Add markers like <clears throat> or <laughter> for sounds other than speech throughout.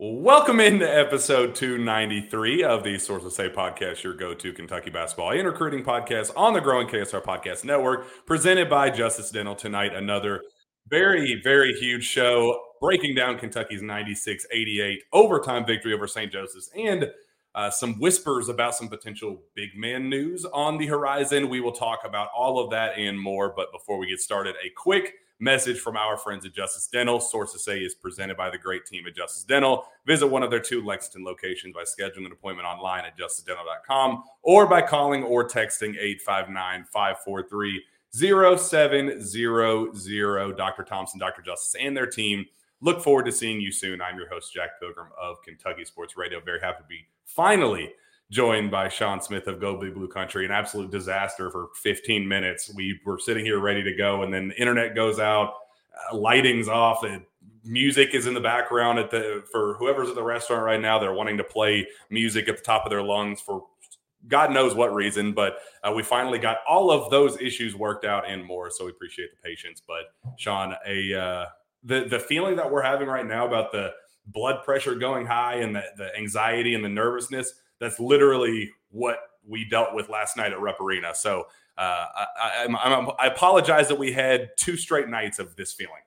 Welcome into episode 293 of the Sources Say podcast, your go to Kentucky basketball and recruiting podcast on the growing KSR Podcast Network, presented by Justice Dental. Tonight, another very, very huge show breaking down Kentucky's 96 88 overtime victory over St. Joseph's and uh, some whispers about some potential big man news on the horizon. We will talk about all of that and more. But before we get started, a quick message from our friends at Justice Dental. Sources say is presented by the great team at Justice Dental. Visit one of their two Lexington locations by scheduling an appointment online at justicedental.com or by calling or texting 859 543 0700. Dr. Thompson, Dr. Justice, and their team. Look forward to seeing you soon. I'm your host, Jack Pilgrim of Kentucky Sports Radio. Very happy to be finally joined by Sean Smith of Go Big Blue Country. An absolute disaster for 15 minutes. We were sitting here ready to go, and then the internet goes out, uh, lighting's off, and music is in the background at the for whoever's at the restaurant right now. They're wanting to play music at the top of their lungs for God knows what reason, but uh, we finally got all of those issues worked out and more. So we appreciate the patience. But Sean, a uh, the the feeling that we're having right now about the blood pressure going high and the, the anxiety and the nervousness that's literally what we dealt with last night at Rupp Arena. So uh, I, I, I, apologize that we had two straight nights of this feeling.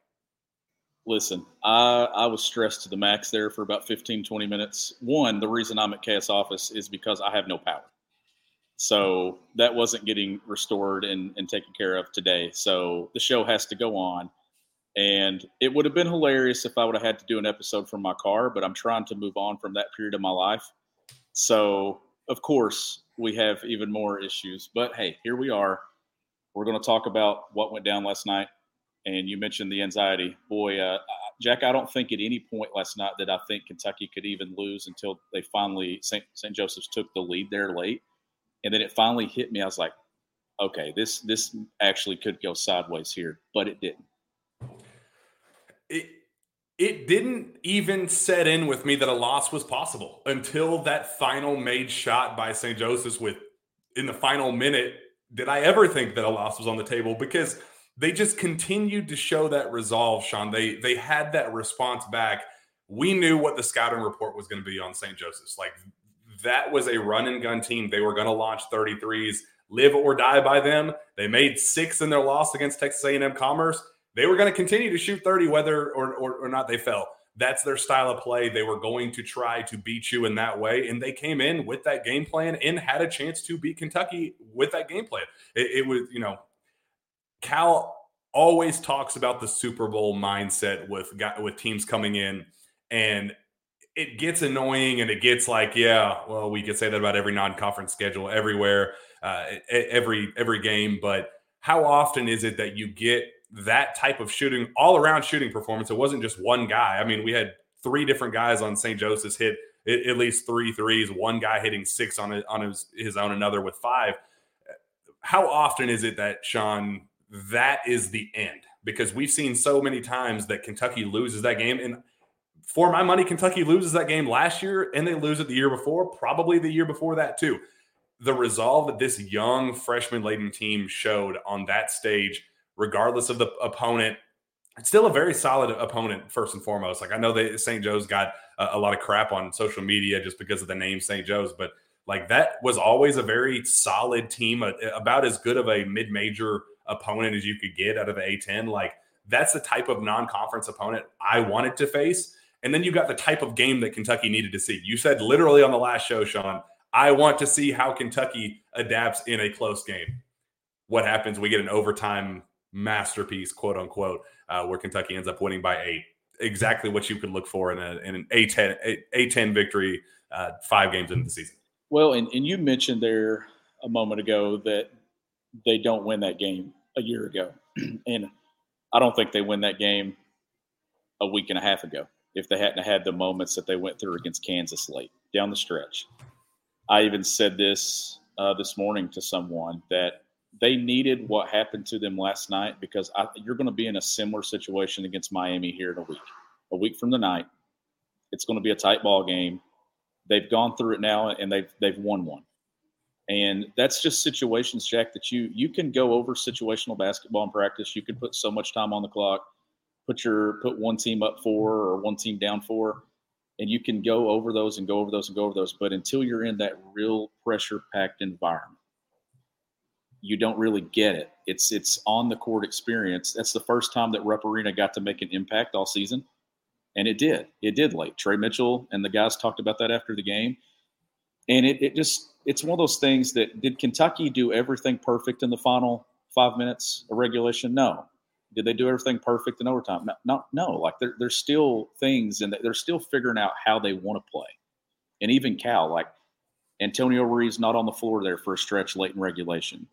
Listen, I, I was stressed to the max there for about 15, 20 minutes. One, the reason I'm at KS office is because I have no power. So that wasn't getting restored and, and taken care of today. So the show has to go on. And it would have been hilarious if I would have had to do an episode from my car, but I'm trying to move on from that period of my life. So, of course, we have even more issues. But hey, here we are. We're going to talk about what went down last night. And you mentioned the anxiety. Boy, uh, Jack, I don't think at any point last night that I think Kentucky could even lose until they finally, St. Joseph's took the lead there late. And then it finally hit me. I was like, okay, this this actually could go sideways here, but it didn't. It it didn't even set in with me that a loss was possible until that final made shot by St. Joseph's with in the final minute. Did I ever think that a loss was on the table? Because they just continued to show that resolve, Sean. They they had that response back. We knew what the scouting report was going to be on St. Joseph's. Like that was a run and gun team. They were going to launch 33s, live or die by them. They made six in their loss against Texas A&M Commerce they were going to continue to shoot 30 whether or, or, or, not they fell. That's their style of play. They were going to try to beat you in that way. And they came in with that game plan and had a chance to beat Kentucky with that game plan. It, it was, you know, Cal always talks about the Super Bowl mindset with with teams coming in and it gets annoying and it gets like yeah well we could say that about every non-conference schedule everywhere uh, every every game but how often is it that you get that type of shooting, all around shooting performance. It wasn't just one guy. I mean, we had three different guys on St. Joseph's hit at least three threes. One guy hitting six on his, on his, his own, another with five. How often is it that Sean that is the end? Because we've seen so many times that Kentucky loses that game, and for my money, Kentucky loses that game last year, and they lose it the year before, probably the year before that too. The resolve that this young freshman laden team showed on that stage regardless of the opponent. It's still a very solid opponent, first and foremost. Like I know that St. Joe's got a, a lot of crap on social media just because of the name St. Joe's, but like that was always a very solid team, about as good of a mid-major opponent as you could get out of the A10. Like that's the type of non-conference opponent I wanted to face. And then you got the type of game that Kentucky needed to see. You said literally on the last show, Sean, I want to see how Kentucky adapts in a close game. What happens? We get an overtime masterpiece, quote unquote, uh, where Kentucky ends up winning by eight. Exactly what you could look for in, a, in an A10, A, 10 victory uh, five games into the season. Well, and, and you mentioned there a moment ago that they don't win that game a year ago. <clears throat> and I don't think they win that game a week and a half ago. if they hadn't had the moments that they went through against Kansas late down the stretch. I even said this uh, this morning to someone that they needed what happened to them last night because I, you're going to be in a similar situation against Miami here in a week, a week from the night. It's going to be a tight ball game. They've gone through it now and they've they've won one. And that's just situations, Jack, that you you can go over situational basketball in practice. You can put so much time on the clock, put your put one team up four or one team down four, and you can go over those and go over those and go over those. But until you're in that real pressure packed environment, you don't really get it. It's it's on the court experience. That's the first time that Rupp Arena got to make an impact all season. And it did. It did late. Tre Mitchell and the guys talked about that after the game. And it, it just it's one of those things that did Kentucky do everything perfect in the final five minutes of regulation? No. Did they do everything perfect in overtime? No, no, no. Like there, there's still things and they're still figuring out how they want to play. And even Cal, like Antonio Reeves not on the floor there for a stretch late in regulation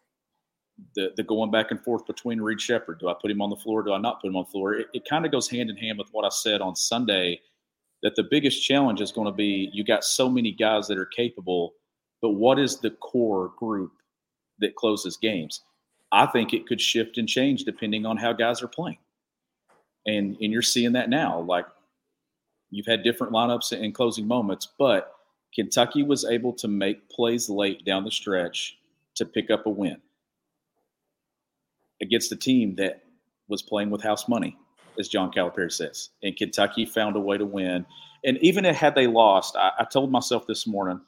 the, the going back and forth between Reed Sheppard. Do I put him on the floor? Do I not put him on the floor? It, it kind of goes hand in hand with what I said on Sunday that the biggest challenge is going to be you got so many guys that are capable, but what is the core group that closes games? I think it could shift and change depending on how guys are playing. And and you're seeing that now. Like you've had different lineups and closing moments, but Kentucky was able to make plays late down the stretch to pick up a win against a team that was playing with house money, as John Calipari says. And Kentucky found a way to win. And even if had they lost, I, I told myself this morning,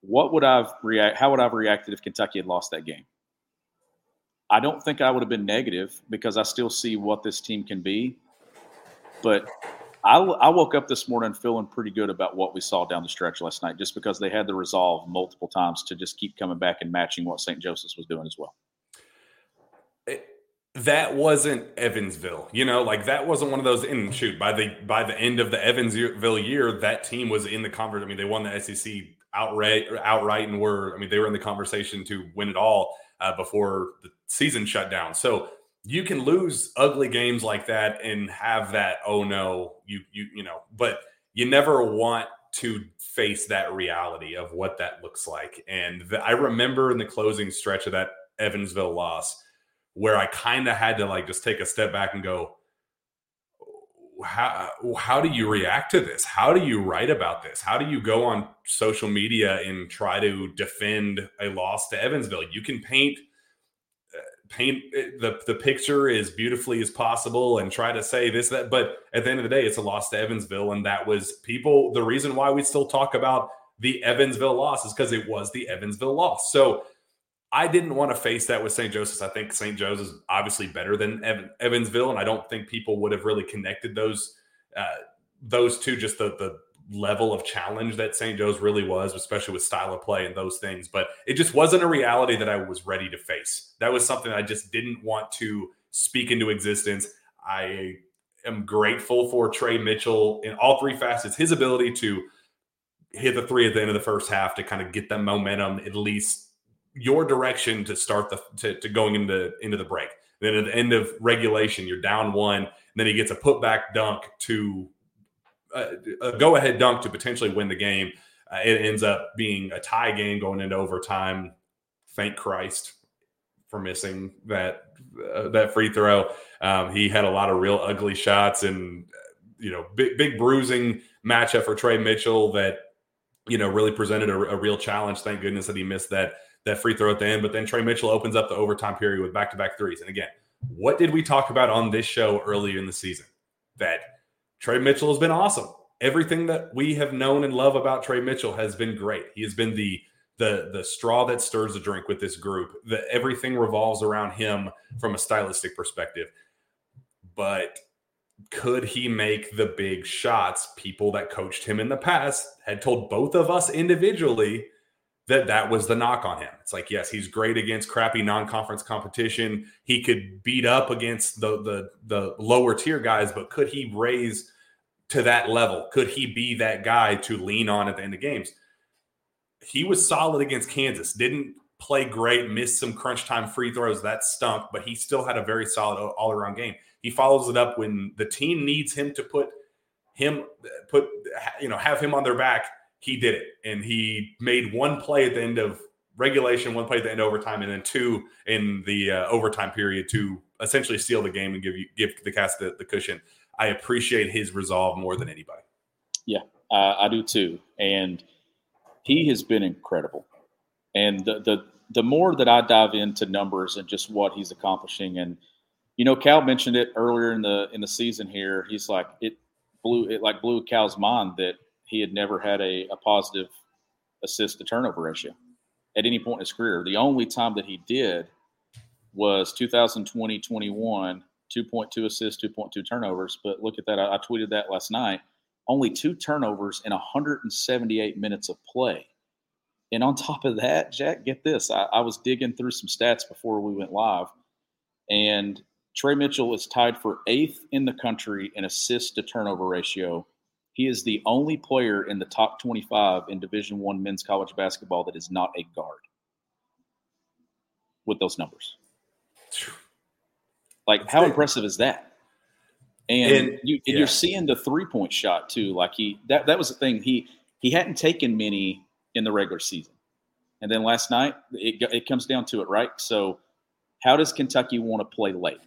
what would I've react? How would I've reacted if Kentucky had lost that game? I don't think I would have been negative because I still see what this team can be. But I, I, woke up this morning feeling pretty good about what we saw down the stretch last night, just because they had the resolve multiple times to just keep coming back and matching what St. Joseph's was doing as well that wasn't Evansville. You know, like that wasn't one of those. And shoot, by the by the end of the Evansville year, that team was in the conference. I mean, they won the SEC outright, outright, and were. I mean, they were in the conversation to win it all uh, before the season shut down. So you can lose ugly games like that and have that. Oh no, you you you know, but you never want to face that reality of what that looks like. And the, I remember in the closing stretch of that Evansville loss where I kind of had to like just take a step back and go, how how do you react to this? How do you write about this? How do you go on social media and try to defend a loss to Evansville? You can paint uh, paint uh, the the picture as beautifully as possible and try to say this that but at the end of the day it's a loss to Evansville and that was people the reason why we still talk about the Evansville loss is because it was the Evansville loss. So I didn't want to face that with St. Joseph's. I think St. Joe's is obviously better than Ev- Evansville, and I don't think people would have really connected those uh, those two. Just the the level of challenge that St. Joe's really was, especially with style of play and those things. But it just wasn't a reality that I was ready to face. That was something I just didn't want to speak into existence. I am grateful for Tre Mitchell in all three facets. His ability to hit the three at the end of the first half to kind of get the momentum at least your direction to start the to, to going into into the break. Then at the end of regulation, you're down one. And then he gets a putback dunk to uh, a go ahead dunk to potentially win the game. Uh, it ends up being a tie game going into overtime. Thank Christ for missing that uh, that free throw. Um, he had a lot of real ugly shots and you know big big bruising matchup for Tre Mitchell that you know really presented a, a real challenge. Thank goodness that he missed that that free throw at the end. But then Tre Mitchell opens up the overtime period with back to back threes. And again, what did we talk about on this show earlier in the season? That Tre Mitchell has been awesome. Everything that we have known and love about Tre Mitchell has been great. He has been the the the straw that stirs the drink with this group. That everything revolves around him from a stylistic perspective. But could he make the big shots? People that coached him in the past had told both of us individually that that was the knock on him. It's like, yes, he's great against crappy non-conference competition. He could beat up against the the the lower tier guys, but could he raise to that level? Could he be that guy to lean on at the end of games? He was solid against Kansas. Didn't play great, missed some crunch time free throws that stunk, but he still had a very solid all-around game. He follows it up when the team needs him to put him put you know have him on their back. He did it, and he made one play at the end of regulation, one play at the end of overtime, and then two in the uh, overtime period to essentially steal the game and give you give the Cats the, the cushion. I appreciate his resolve more than anybody. Yeah, uh, I do too, and he has been incredible. And the the the more that I dive into numbers and just what he's accomplishing, and you know, Cal mentioned it earlier in the in the season here. He's like it blew it like blew Cal's mind that he had never had a, a positive assist to turnover ratio at any point in his career. The only time that he did was 2020 21, 2.2 assists, 2.2 turnovers. But look at that. I, I tweeted that last night. Only two turnovers in 178 minutes of play. And on top of that, Jack, get this. I, I was digging through some stats before we went live, and Tre Mitchell is tied for eighth in the country in assist to turnover ratio. He is the only player in the top 25 in Division One men's college basketball that is not a guard with those numbers. Like, That's how impressive is that? And, and, you, and yeah. you're seeing the three point shot too. Like he that that was the thing. He he hadn't taken many in the regular season, and then last night it it comes down to it, right? So, how does Kentucky want to play late?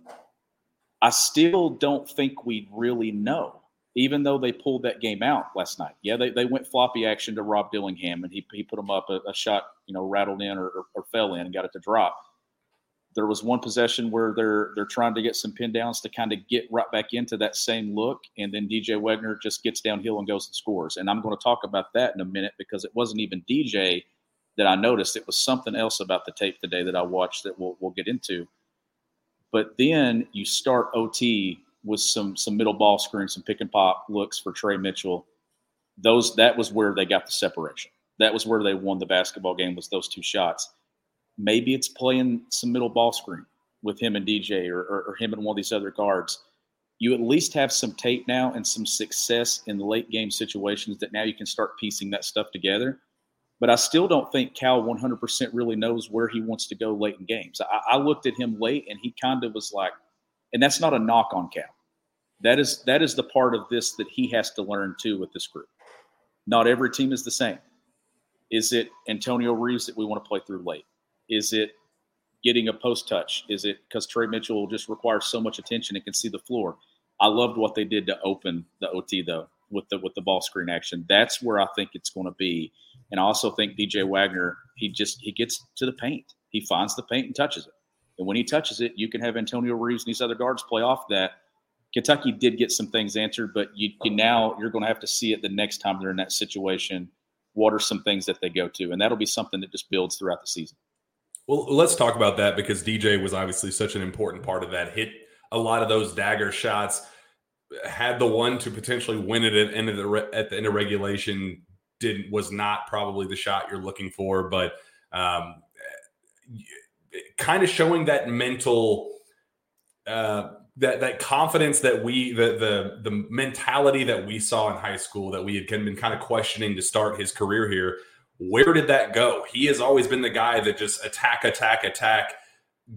I still don't think we really know, even though they pulled that game out last night. Yeah, they, they went floppy action to Rob Dillingham, and he, he put them up a, a shot, you know, rattled in or, or, or fell in and got it to drop there was one possession where they're they're trying to get some pin downs to kind of get right back into that same look, and then DJ Wagner just gets downhill and goes and scores. And I'm going to talk about that in a minute because it wasn't even DJ that I noticed; it was something else about the tape today that I watched that we'll we'll get into. But then you start OT with some some middle ball screen, some pick and pop looks for Tre Mitchell. Those that was where they got the separation. That was where they won the basketball game. Was those two shots Maybe it's playing some middle ball screen with him and DJ or, or, or him and one of these other guards. You at least have some tape now and some success in late game situations that now you can start piecing that stuff together. But I still don't think Cal 100% really knows where he wants to go late in games. I, I looked at him late and he kind of was like, and that's not a knock on Cal. That is that is the part of this that he has to learn too with this group. Not every team is the same. Is it Antonio Reeves that we want to play through late? Is it getting a post touch? Is it because Tre Mitchell just requires so much attention and can see the floor? I loved what they did to open the OT though with the with the ball screen action. That's where I think it's going to be. And I also think DJ Wagner, he just he gets to the paint. He finds the paint and touches it. And when he touches it, you can have Antonio Reeves and these other guards play off that. Kentucky did get some things answered, but you, you now you're going to have to see it the next time they're in that situation. What are some things that they go to? And that'll be something that just builds throughout the season. Well, let's talk about that because DJ was obviously such an important part of that. Hit a lot of those dagger shots. Had the one to potentially win it at, end of the, at the end of regulation. Didn't was not probably the shot you're looking for, but um, kind of showing that mental uh, that that confidence that we the the the mentality that we saw in high school that we had been kind of questioning to start his career here where did that go? He has always been the guy that just attack, attack, attack,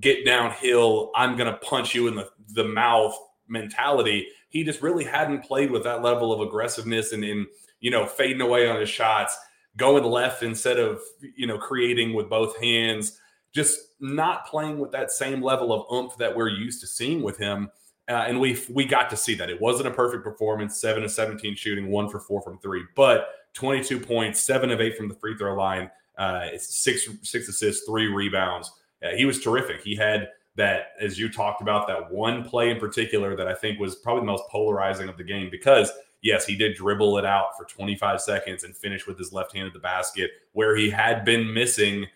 get downhill. I'm to punch you in the, the mouth mentality. He just really hadn't played with that level of aggressiveness and in, you know, fading away on his shots, going left instead of, you know, creating with both hands, just not playing with that same level of oomph that we're used to seeing with him. Uh, and we we got to see that it wasn't a perfect performance, seven to seventeen shooting, one for four from three, but 22 points, seven of eight from the free throw line, uh, six six assists, three rebounds. Uh, he was terrific. He had that, as you talked about, that one play in particular that I think was probably the most polarizing of the game because yes, he did dribble it out for 25 seconds and finish with his left hand at the basket where he had been missing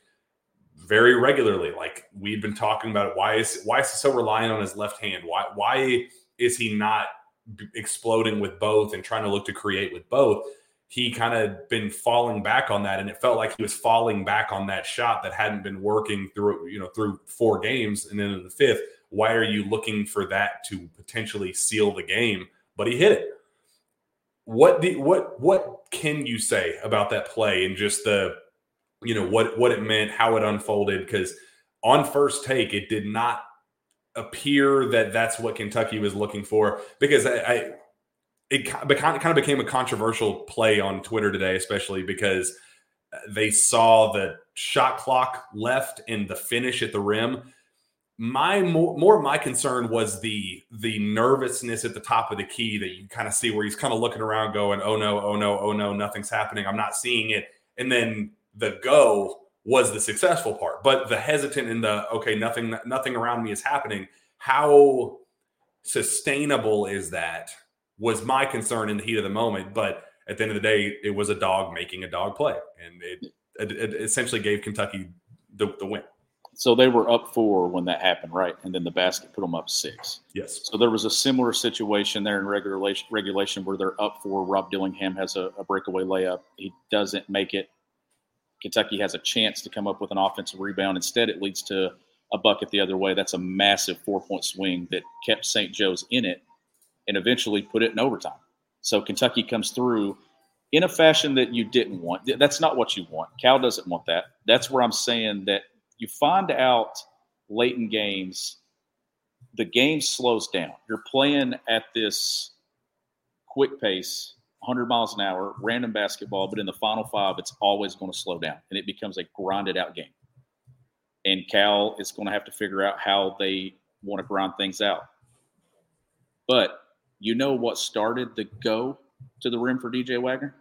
very regularly. Like we've been talking about. Why is why is he so reliant on his left hand? Why why is he not exploding with both and trying to look to create with both? he kind of been falling back on that and it felt like he was falling back on that shot that hadn't been working through you know through four games and then in the fifth why are you looking for that to potentially seal the game but he hit it what the what what can you say about that play and just the you know what what it meant how it unfolded because on first take it did not appear that that's what Kentucky was looking for because I, I it kind of became a controversial play on Twitter today, especially because uh, they saw the shot clock left and the finish at the rim. My more, more my concern was the the nervousness at the top of the key that you kind of see where he's kind of looking around, going, "Oh no, oh no, oh no, nothing's happening. I'm not seeing it." And then the go was the successful part, but the hesitant and the okay, nothing, nothing around me is happening. How sustainable is that? Was my concern in the heat of the moment, but at the end of the day, it was a dog making a dog play, and it, it, it essentially gave Kentucky the, the, win. So they were up four when that happened, right? And then the basket put them up six. Yes. So there was a similar situation there in regulation, regulation where they're up four. Rob Dillingham has a, a breakaway layup. He doesn't make it. Kentucky has a chance to come up with an offensive rebound. Instead, it leads to a bucket the other way. That's a massive four point swing that kept St. Joe's in it and eventually put it in overtime. So Kentucky comes through in a fashion that you didn't want. That's not what you want. Cal doesn't want that. That's where I'm saying that you find out late in games, the game slows down. You're playing at this quick pace, 100 miles an hour, random basketball, but in the final five, it's always going to slow down and it becomes a grinded out game. And Cal is going to have to figure out how they want to grind things out. But you know what started the go to the rim for DJ Wagner?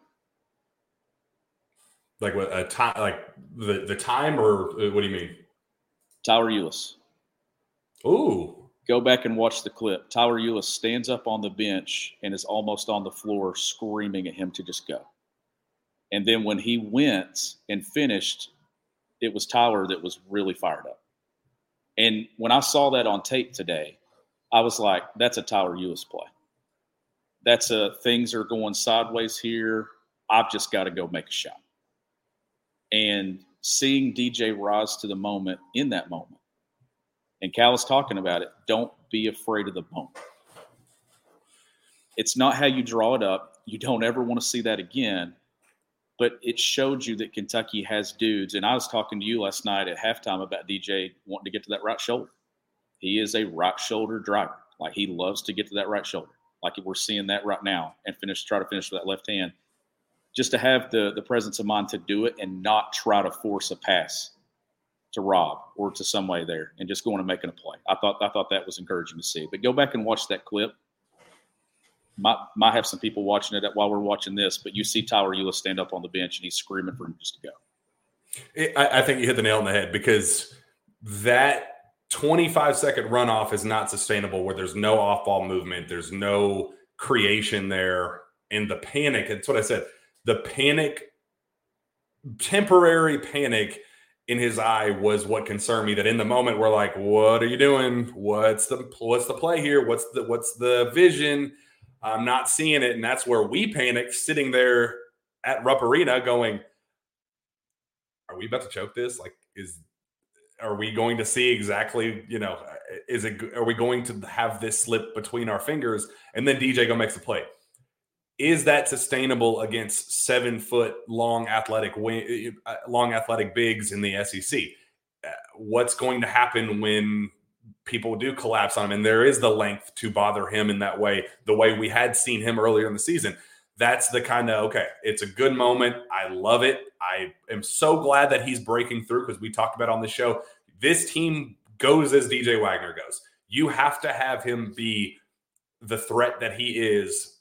Like what a time? Like the the time, or uh, what do you mean? Tyler Ulis. Ooh. Go back and watch the clip. Tyler Ulis stands up on the bench and is almost on the floor, screaming at him to just go. And then when he went and finished, it was Tyler that was really fired up. And when I saw that on tape today, I was like, that's a Tyler Ulis play that's a things are going sideways here. I've just got to go make a shot. And seeing DJ rise to the moment in that moment, and Cal is talking about it, don't be afraid of the moment. It's not how you draw it up. You don't ever want to see that again. But it showed you that Kentucky has dudes. And I was talking to you last night at halftime about DJ wanting to get to that right shoulder. He is a right shoulder driver. Like he loves to get to that right shoulder like we're seeing that right now, and finish try to finish with that left hand. Just to have the the presence of mind to do it and not try to force a pass to Rob or to some way there, and just going and making a play. I thought I thought that was encouraging to see. But go back and watch that clip. Might might have some people watching it while we're watching this, but you see Tyler Ulis stand up on the bench and he's screaming for him just to go. I, I think you hit the nail on the head because that 25 second runoff is not sustainable where there's no off ball movement, there's no creation there. And the panic, it's what I said, the panic, temporary panic in his eye was what concerned me. That in the moment we're like, what are you doing? What's the what's the play here? What's the what's the vision? I'm not seeing it. And that's where we panic sitting there at Rupp Arena going, Are we about to choke this? Like, is are we going to see exactly you know is it are we going to have this slip between our fingers and then dj go makes a play is that sustainable against seven foot long athletic uh, long athletic bigs in the sec uh, what's going to happen when people do collapse on him? And there is the length to bother him in that way the way we had seen him earlier in the season. That's the kind of okay it's a good moment. I love it. I am so glad that he's breaking through because we talked about on the show. This team goes as dj wagner goes. You have to have him be the threat that he is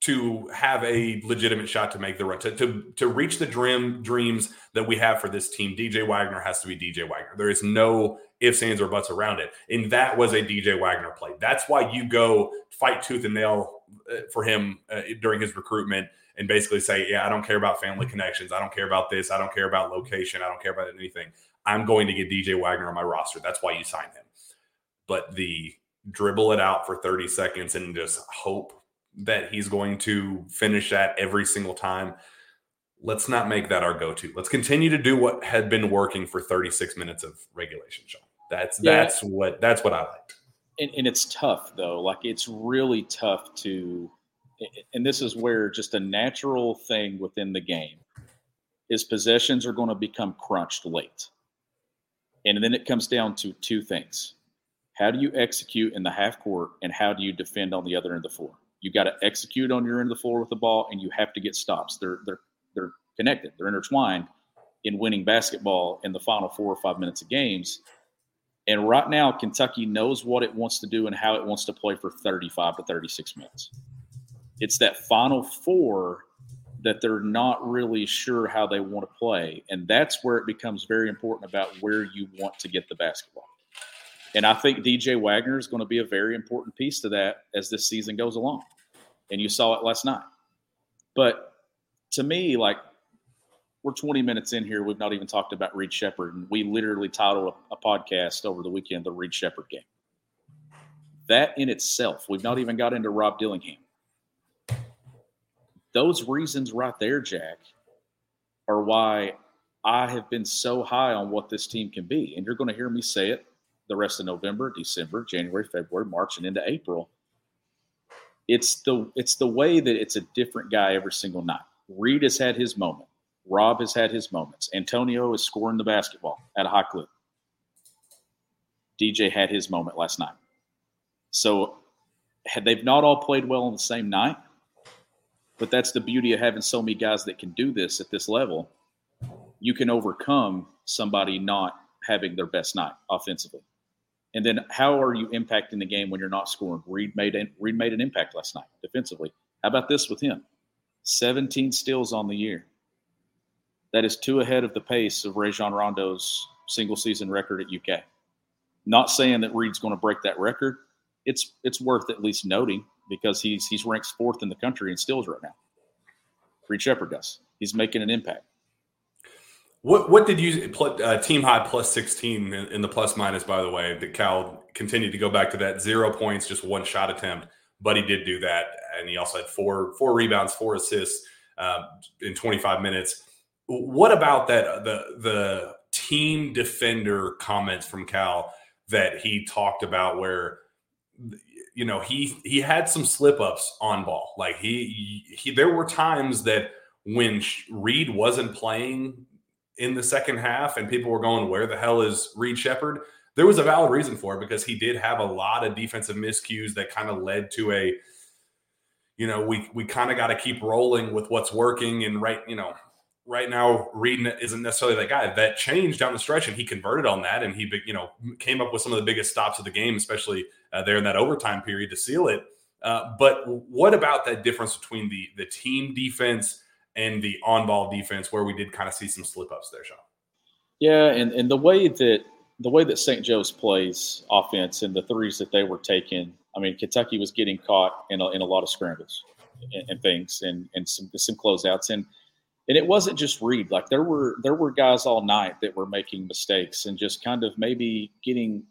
to have a legitimate shot to make the run to, to, to reach the dream dreams that we have for this team dj wagner has to be dj wagner there is no ifs ands or buts around it and that was a dj wagner play that's why you go fight tooth and nail uh, for him uh, during his recruitment and basically say, yeah, I don't care about family connections. I don't care about this. I don't care about location. I don't care about anything. I'm going to get DJ Wagner on my roster. That's why you sign him. But the dribble it out for 30 seconds and just hope that he's going to finish that every single time. Let's not make that our go-to. Let's continue to do what had been working for 36 minutes of regulation, Sean. That's yeah. that's what that's what I liked and, and it's tough though. Like it's really tough to, and this is where just a natural thing within the game is possessions are going to become crunched late. And then it comes down to two things. How do you execute in the half court and how do you defend on the other end of the floor? You got to execute on your end of the floor with the ball, and you have to get stops. They're they're they're connected. They're intertwined in winning basketball in the final four or five minutes of games. And right now, Kentucky knows what it wants to do and how it wants to play for 35 to 36 minutes. It's that final four that they're not really sure how they want to play. And that's where it becomes very important about where you want to get the basketball. And I think DJ Wagner is going to be a very important piece to that as this season goes along. And you saw it last night. But to me, like we're 20 minutes in here. We've not even talked about Reed Sheppard. And we literally titled a, a podcast over the weekend, The Reed Sheppard Game. That in itself, we've not even got into Rob Dillingham. Those reasons right there, Jack, are why I have been so high on what this team can be. And you're going to hear me say it the rest of November, December, January, February, March, and into April. It's the it's the way that it's a different guy every single night. Reed has had his moment. Rob has had his moments. Antonio is scoring the basketball at a high clip. DJ had his moment last night. So had they've not all played well on the same night, but that's the beauty of having so many guys that can do this at this level. You can overcome somebody not having their best night offensively. And then how are you impacting the game when you're not scoring? Reed made Reed made an impact last night defensively. How about this with him? 17 steals on the year. That is two ahead of the pace of Rajon Rondo's single season record at UK. Not saying that Reed's going to break that record. It's it's worth at least noting because he's he's ranked fourth in the country in steals right now. Reed Sheppard does. He's making an impact. What what did you uh, team high plus sixteen in, in, the plus minus? By the way, that Cal continued to go back to that zero points, just one shot attempt, but he did do that, and he also had four four rebounds, four assists uh, in twenty five minutes. What about that the the team defender comments from Cal that he talked about where you know he he had some slip ups on ball like he he there were times that when Reed wasn't playing in the second half and people were going where the hell is Reed Sheppard there was a valid reason for it because he did have a lot of defensive miscues that kind of led to a you know we we kind of got to keep rolling with what's working and right you know right now Reed isn't necessarily that guy. That changed down the stretch, and he converted on that, and he you know came up with some of the biggest stops of the game, especially uh, there in that overtime period to seal it. Uh, but what about that difference between the the team defense and the on ball defense, where we did kind of see some slip ups there, Sean? Yeah, and and the way that the way that St. Joe's plays offense and the threes that they were taking, I mean, Kentucky was getting caught in a, in a lot of scrambles and, and things, and and some some closeouts and and it wasn't just Reed. Like there were there were guys all night that were making mistakes and just kind of maybe getting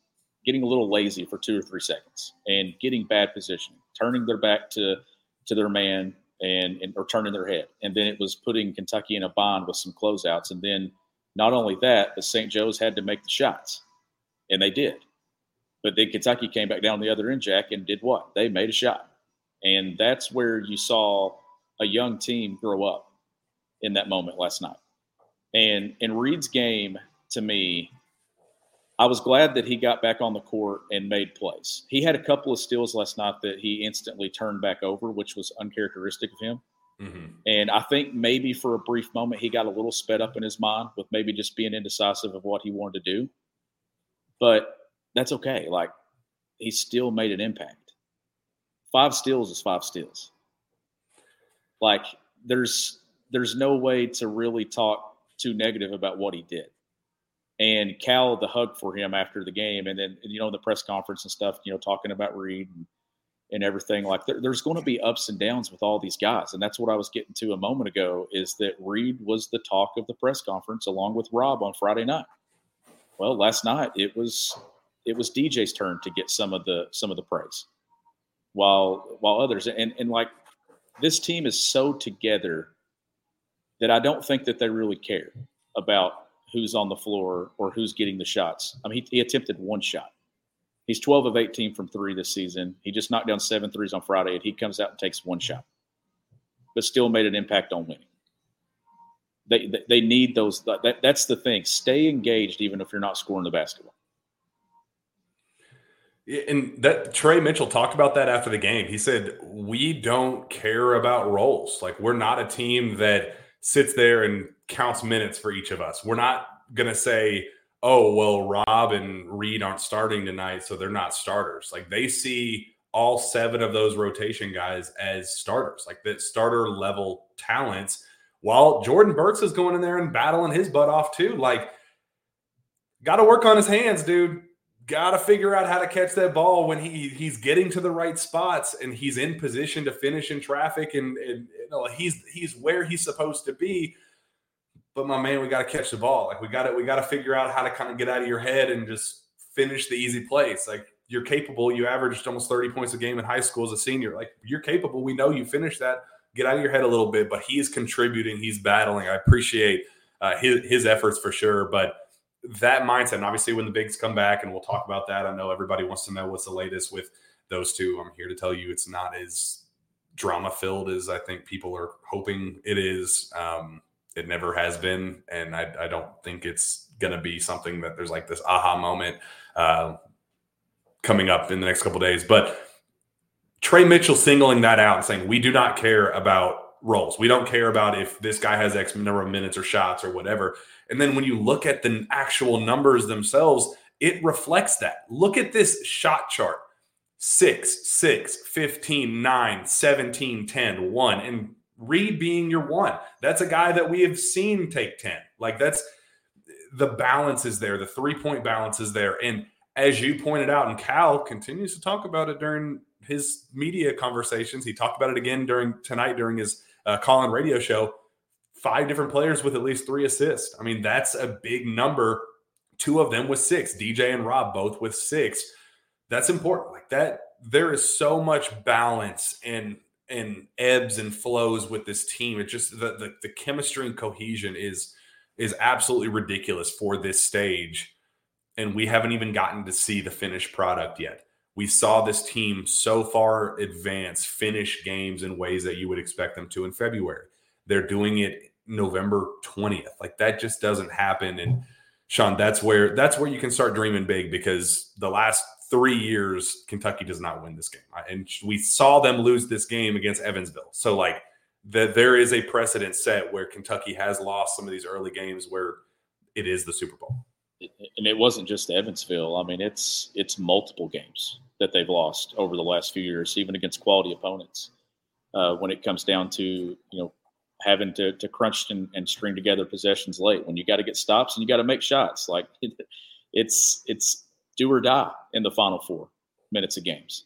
getting a little lazy for two or three seconds and getting bad positioning, turning their back to to their man and, and or turning their head. And then it was putting Kentucky in a bind with some closeouts. And then not only that, but St. Joe's had to make the shots, and they did. But then Kentucky came back down the other end, Jack, and did what? They made a shot, and that's where you saw a young team grow up in that moment last night. And in Reed's game, to me, I was glad that he got back on the court and made plays. He had a couple of steals last night that he instantly turned back over, which was uncharacteristic of him. Mm-hmm. And I think maybe for a brief moment he got a little sped up in his mind with maybe just being indecisive of what he wanted to do. But that's okay. Like he still made an impact. Five steals is five steals. Like there's there's no way to really talk too negative about what he did. And Cal, the hug for him after the game, and then you know the press conference and stuff, you know, talking about Reed and, and everything. Like there, there's going to be ups and downs with all these guys, and that's what I was getting to a moment ago. Is that Reed was the talk of the press conference along with Rob on Friday night. Well, last night it was it was DJ's turn to get some of the some of the praise, while while others and and like this team is so together that I don't think that they really care about who's on the floor or who's getting the shots. I mean, he, he attempted one shot. He's 12 of 18 from three this season. He just knocked down seven threes on Friday, and he comes out and takes one shot, but still made an impact on winning. They, they, need those. That, that's the thing. Stay engaged, even if you're not scoring the basketball. And that Tre Mitchell talked about that after the game. He said, We don't care about roles. Like, we're not a team that sits there and counts minutes for each of us. We're not going to say, Oh, well, Rob and Reed aren't starting tonight, so they're not starters. Like, they see all seven of those rotation guys as starters, like the starter level talents, while Jordan Burks is going in there and battling his butt off too. Like, got to work on his hands, dude got to figure out how to catch that ball when he he's getting to the right spots and he's in position to finish in traffic and, and you know, he's he's where he's supposed to be. But my man, we got to catch the ball. Like we got to we got to figure out how to kind of get out of your head and just finish the easy plays. Like you're capable. You averaged almost 30 points a game in high school as a senior. Like you're capable. We know you finished that. Get out of your head a little bit. But he's contributing. He's battling. I appreciate uh, his his efforts for sure. But that mindset, and obviously when the bigs come back, and we'll talk about that. I know everybody wants to know what's the latest with those two. I'm here to tell you it's not as drama filled as I think people are hoping it is. Um, it never has been, and I, I don't think it's going to be something that there's like this aha moment uh, coming up in the next couple days. But Tre Mitchell singling that out and saying we do not care about roles. We don't care about if this guy has X number of minutes or shots or whatever. And then when you look at the actual numbers themselves, it reflects that. Look at this shot chart 6, 6, 15, 9, 17, 10, 1. And Reed being your one. That's a guy that we have seen take 10. Like that's the balance is there, the three point balance is there. And as you pointed out, and Cal continues to talk about it during his media conversations. He talked about it again during tonight during his uh, call radio show five different players with at least three assists. I mean, that's a big number. Two of them with six, DJ and Rob both with six. That's important. Like that, there is so much balance and and ebbs and flows with this team. It just the, the the chemistry and cohesion is is absolutely ridiculous for this stage. And we haven't even gotten to see the finished product yet. We saw this team so far advance, finish games in ways that you would expect them to in February. They're doing it November 20th. Like that just doesn't happen. And Sean, that's where that's where you can start dreaming big because the last three years Kentucky does not win this game, and we saw them lose this game against Evansville. So like that, there is a precedent set where Kentucky has lost some of these early games where it is the Super Bowl. And it wasn't just Evansville. I mean, it's it's multiple games that they've lost over the last few years, even against quality opponents. Uh, when it comes down to you know having to, to crunch and, and string together possessions late when you got to get stops and you got to make shots. Like it, <laughs> it's it's do or die in the final four minutes of games.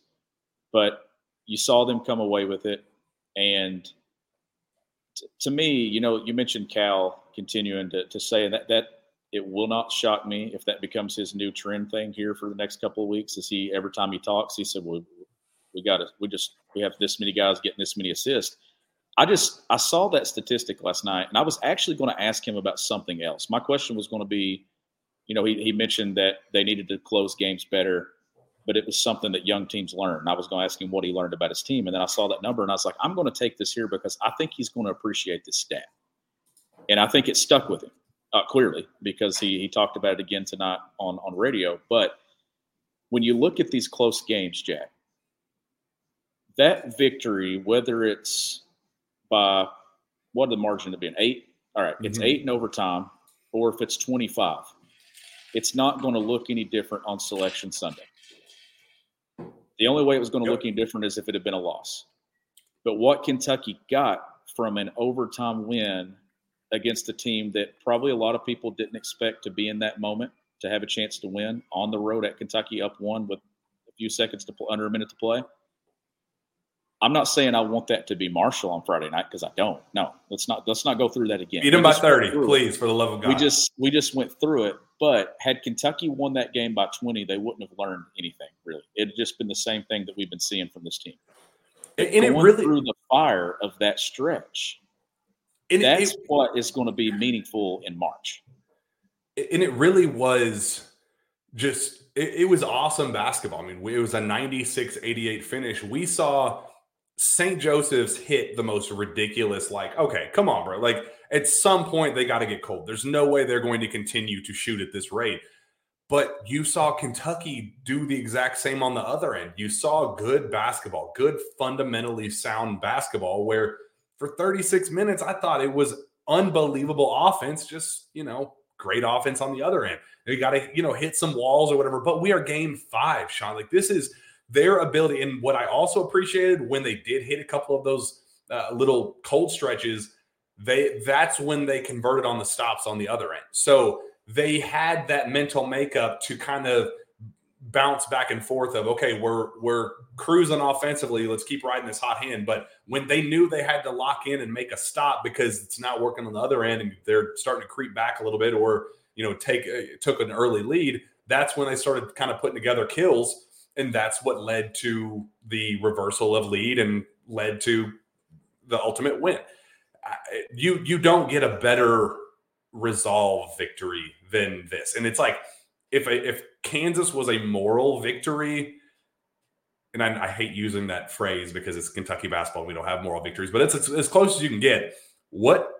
But you saw them come away with it, and t- to me, you know, you mentioned Cal continuing to, to say that that it will not shock me if that becomes his new trend thing here for the next couple of weeks. Is he every time he talks, he said, "Well, we got to, we just we have this many guys getting this many assists." I just I saw that statistic last night, and I was actually going to ask him about something else. My question was going to be, you know, he, he mentioned that they needed to close games better, but it was something that young teams learn. I was going to ask him what he learned about his team, and then I saw that number, and I was like, I'm going to take this here because I think he's going to appreciate this stat, and I think it stuck with him uh, clearly because he he talked about it again tonight on on radio. But when you look at these close games, Jack, that victory, whether it's by what the margin to be an eight? All right, it's mm-hmm. eight in overtime, or if it's 25, it's not going to look any different on selection Sunday. The only way it was going to yep. look any different is if it had been a loss. But what Kentucky got from an overtime win against a team that probably a lot of people didn't expect to be in that moment to have a chance to win on the road at Kentucky up one with a few seconds to play, under a minute to play I'm not saying I want that to be Marshall on Friday night because I don't. No, let's not let's not go through that again. Beat them by 30, please, it. for the love of God. We just we just went through it. But had Kentucky won that game by 20, they wouldn't have learned anything really. It had just been the same thing that we've been seeing from this team. And, and it really through the fire of that stretch. And that's it, what is going to be meaningful in March. And it really was just it, it was awesome basketball. I mean, it was a 96-88 finish. We saw St. Joseph's hit the most ridiculous, like, okay, come on, bro. Like, at some point, they got to get cold. There's no way they're going to continue to shoot at this rate. But you saw Kentucky do the exact same on the other end. You saw good basketball, good fundamentally sound basketball, where for 36 minutes, I thought it was unbelievable offense, just, you know, great offense on the other end. They got to, you know, hit some walls or whatever. But we are game five, Sean. Like this is their ability. And what I also appreciated when they did hit a couple of those uh, little cold stretches, they that's when they converted on the stops on the other end. So they had that mental makeup to kind of bounce back and forth of okay we're we're cruising offensively let's keep riding this hot hand but when they knew they had to lock in and make a stop because it's not working on the other end and they're starting to creep back a little bit or you know take uh, took an early lead that's when they started kind of putting together kills and that's what led to the reversal of lead and led to the ultimate win you you don't get a better resolve victory than this and it's like if if Kansas was a moral victory, and I, I, hate using that phrase because it's Kentucky basketball. We don't have moral victories, but it's, it's as close as you can get. What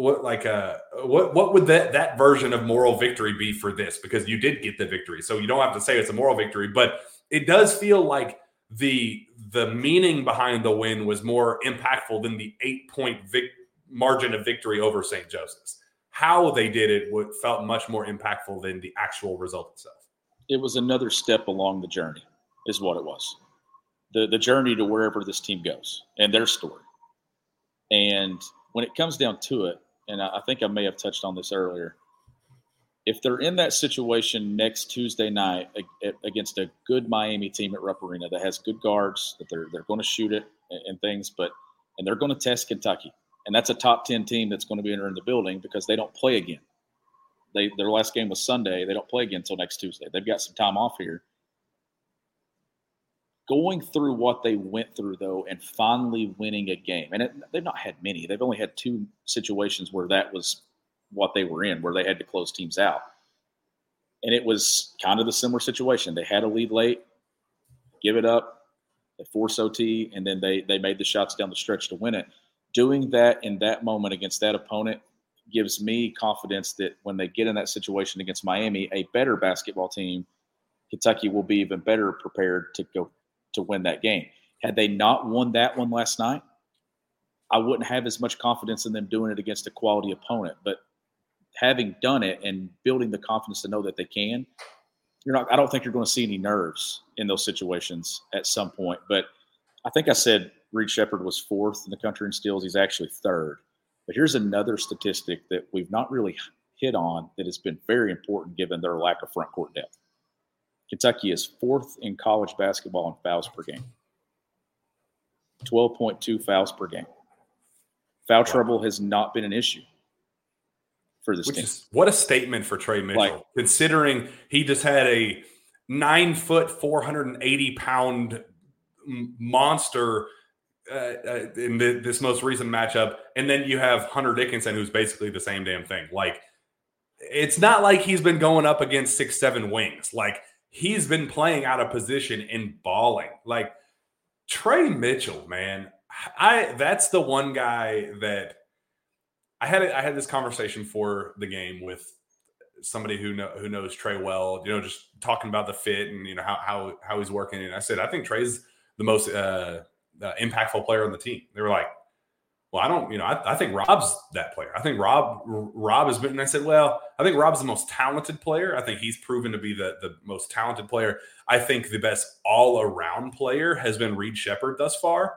what like uh what what would that that version of moral victory be for this? Because you did get the victory, so you don't have to say it's a moral victory, but it does feel like the the meaning behind the win was more impactful than the eight point vic- margin of victory over St. Joseph's how they did it would felt much more impactful than the actual result itself. It was another step along the journey, is what it was. The the journey to wherever this team goes and their story. And when it comes down to it, and I, think I may have touched on this earlier, if they're in that situation next Tuesday night against a good Miami team at Rupp Arena that has good guards, that they're they're going to shoot it and things, but and they're going to test Kentucky and that's a top 10 team that's going to be entering the building because they don't play again. They their last game was Sunday. They don't play again until next Tuesday. They've got some time off here. Going through what they went through though, and finally winning a game, and it, they've not had many. They've only had two situations where that was what they were in, where they had to close teams out, and it was kind of the similar situation. They had a lead late, give it up, they force OT, and then they they made the shots down the stretch to win it doing that in that moment against that opponent gives me confidence that when they get in that situation against Miami, a better basketball team, Kentucky will be even better prepared to go to win that game. Had they not won that one last night, I wouldn't have as much confidence in them doing it against a quality opponent. But having done it and building the confidence to know that they can, you're not. I don't think you're going to see any nerves in those situations at some point. But I think I said Reed Sheppard was fourth in the country in steals. He's actually third. But here's another statistic that we've not really hit on that has been very important given their lack of front court depth. Kentucky is fourth in college basketball in fouls per game. 12.2 fouls per game. Foul wow. trouble has not been an issue for this Which team. Is, what a statement for Tre Mitchell, like, considering he just had a nine foot, 480 pound monster uh, uh, in the, this most recent matchup, and then you have Hunter Dickinson, who's basically the same damn thing. Like, it's not like he's been going up against six, seven wings. Like, he's been playing out of position and balling. Like, Tre Mitchell, man, I that's the one guy that I had. I had this conversation for the game with somebody who know, who knows Tre well. You know, just talking about the fit and you know how how how he's working. And I said, I think Tre's the most uh, uh, impactful player on the team. They were like, well, I don't, you know, I, I, think Rob's that player. I think Rob, Rob has been, and I said, well, I think Rob's the most talented player. I think he's proven to be the, the most talented player. I think the best all around player has been Reed Sheppard thus far.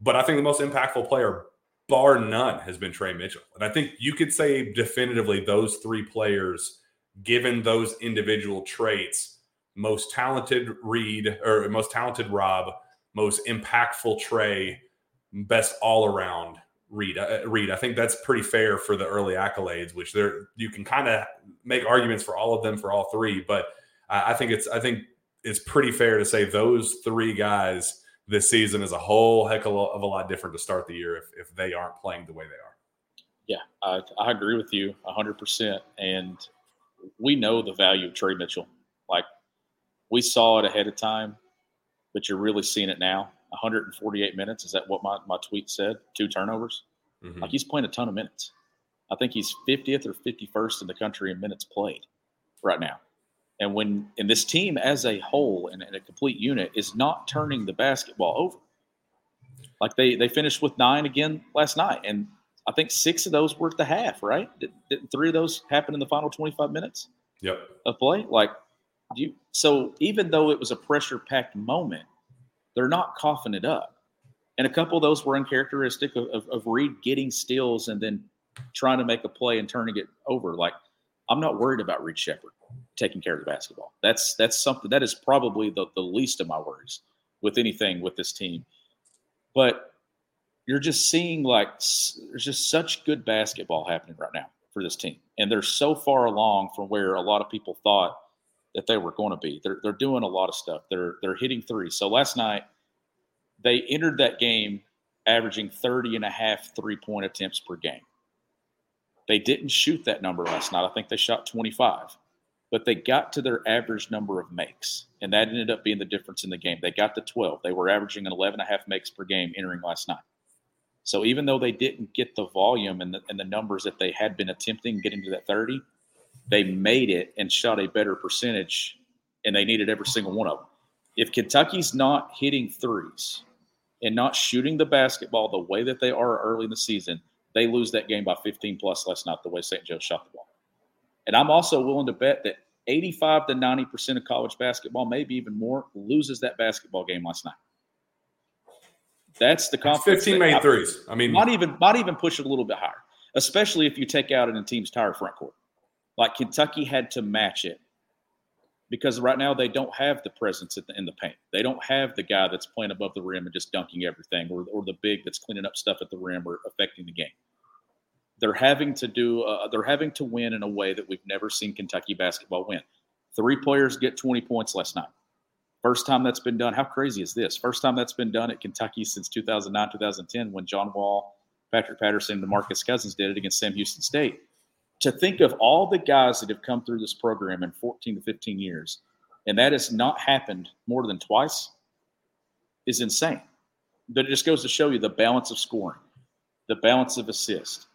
But I think the most impactful player, bar none, has been Tre Mitchell. And I think you could say definitively those three players, given those individual traits, most talented Reed or most talented Rob, most impactful Tre, best all around Reed. Uh, Reed, I think that's pretty fair for the early accolades, which there you can kind of make arguments for all of them for all three, but I think it's I think it's pretty fair to say those three guys this season is a whole heck of a lot different to start the year if, if they aren't playing the way they are. Yeah, I, I agree with you 100%. And we know the value of Tre Mitchell. Like, we saw it ahead of time but you're really seeing it now. 148 minutes. Is that what my, my tweet said? Two turnovers. Mm-hmm. Like he's playing a ton of minutes. I think he's 50th or 51st in the country in minutes played right now. And when and this team as a whole and, and a complete unit is not turning the basketball over. Like they they finished with nine again last night, and I think six of those were at the half, right? Did, did three of those happen in the final 25 minutes? Yep. Of play? Like you so even though it was a pressure packed moment, they're not coughing it up. And a couple of those were uncharacteristic of, of, of Reed getting steals and then trying to make a play and turning it over. Like I'm not worried about Reed Sheppard taking care of the basketball. That's that's something that is probably the, the least of my worries with anything with this team. But you're just seeing like there's just such good basketball happening right now for this team, and they're so far along from where a lot of people thought that they were going to be. They're they're doing a lot of stuff. They're they're hitting three. So last night they entered that game averaging 30 and a half three point attempts per game. They didn't shoot that number last night. I think they shot 25, but they got to their average number of makes, and that ended up being the difference in the game. They got to 12. They were averaging an 11 and a half makes per game entering last night. So even though they didn't get the volume and the, and the numbers that they had been attempting getting to that 30, they made it and shot a better percentage, and they needed every single one of them. If Kentucky's not hitting threes and not shooting the basketball the way that they are early in the season, they lose that game by 15 plus last night, the way St. Joe shot the ball. And I'm also willing to bet that 85 to 90% of college basketball, maybe even more, loses that basketball game last night. That's the confidence. 15 made threes. I mean, might even might even push it a little bit higher, especially if you take out an team's entire front court. Like Kentucky had to match it because right now they don't have the presence in the, in the paint. They don't have the guy that's playing above the rim and just dunking everything, or or the big that's cleaning up stuff at the rim or affecting the game. They're having to do. Uh, they're having to win in a way that we've never seen Kentucky basketball win. Three players get 20 points last night. First time that's been done. How crazy is this? First time that's been done at Kentucky since 2009, 2010, when John Wall, Patrick Patterson, and DeMarcus Cousins did it against Sam Houston State. To think of all the guys that have come through this program in 14 to 15 years, and that has not happened more than twice, is insane. But it just goes to show you the balance of scoring, the balance of assist,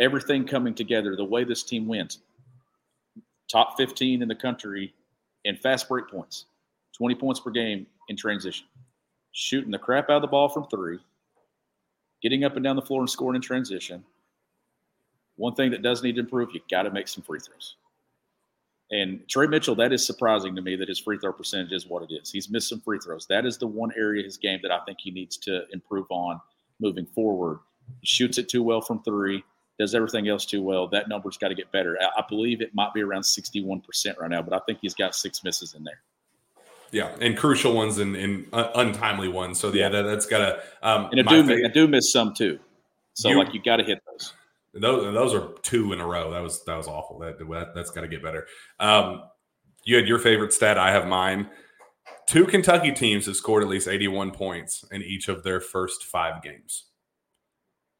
everything coming together, the way this team wins. Top 15 in the country in fast break points 20 points per game in transition, shooting the crap out of the ball from three, getting up and down the floor and scoring in transition. One thing that does need to improve, you got to make some free throws. And Tre Mitchell, that is surprising to me that his free throw percentage is what it is. He's missed some free throws. That is the one area of his game that I think he needs to improve on moving forward. He shoots it too well from three, does everything else too well. That number's got to get better. I believe it might be around 61% right now, but I think he's got six misses in there. Yeah, and crucial ones and, and uh, untimely ones. So yeah, that, has got to. Um, and I do, I do miss some too. So you, like you got to hit those. Those those are two in a row. That was that was awful. That, that has got to get better. Um, you had your favorite stat. I have mine. Two Kentucky teams have scored at least 81 points in each of their first five games.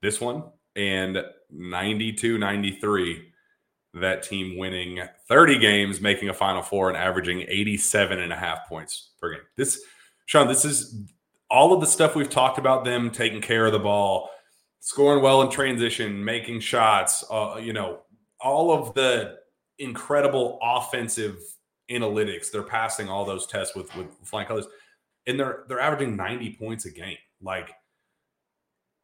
This one and 92 93 that team winning 30 games, making a Final Four, and averaging 87 and a half points per game. This, Sean, this is all of the stuff we've talked about them taking care of the ball, scoring well in transition, making shots, uh, you know, all of the incredible offensive analytics. They're passing all those tests with with flying colors, and they're they're averaging 90 points a game. Like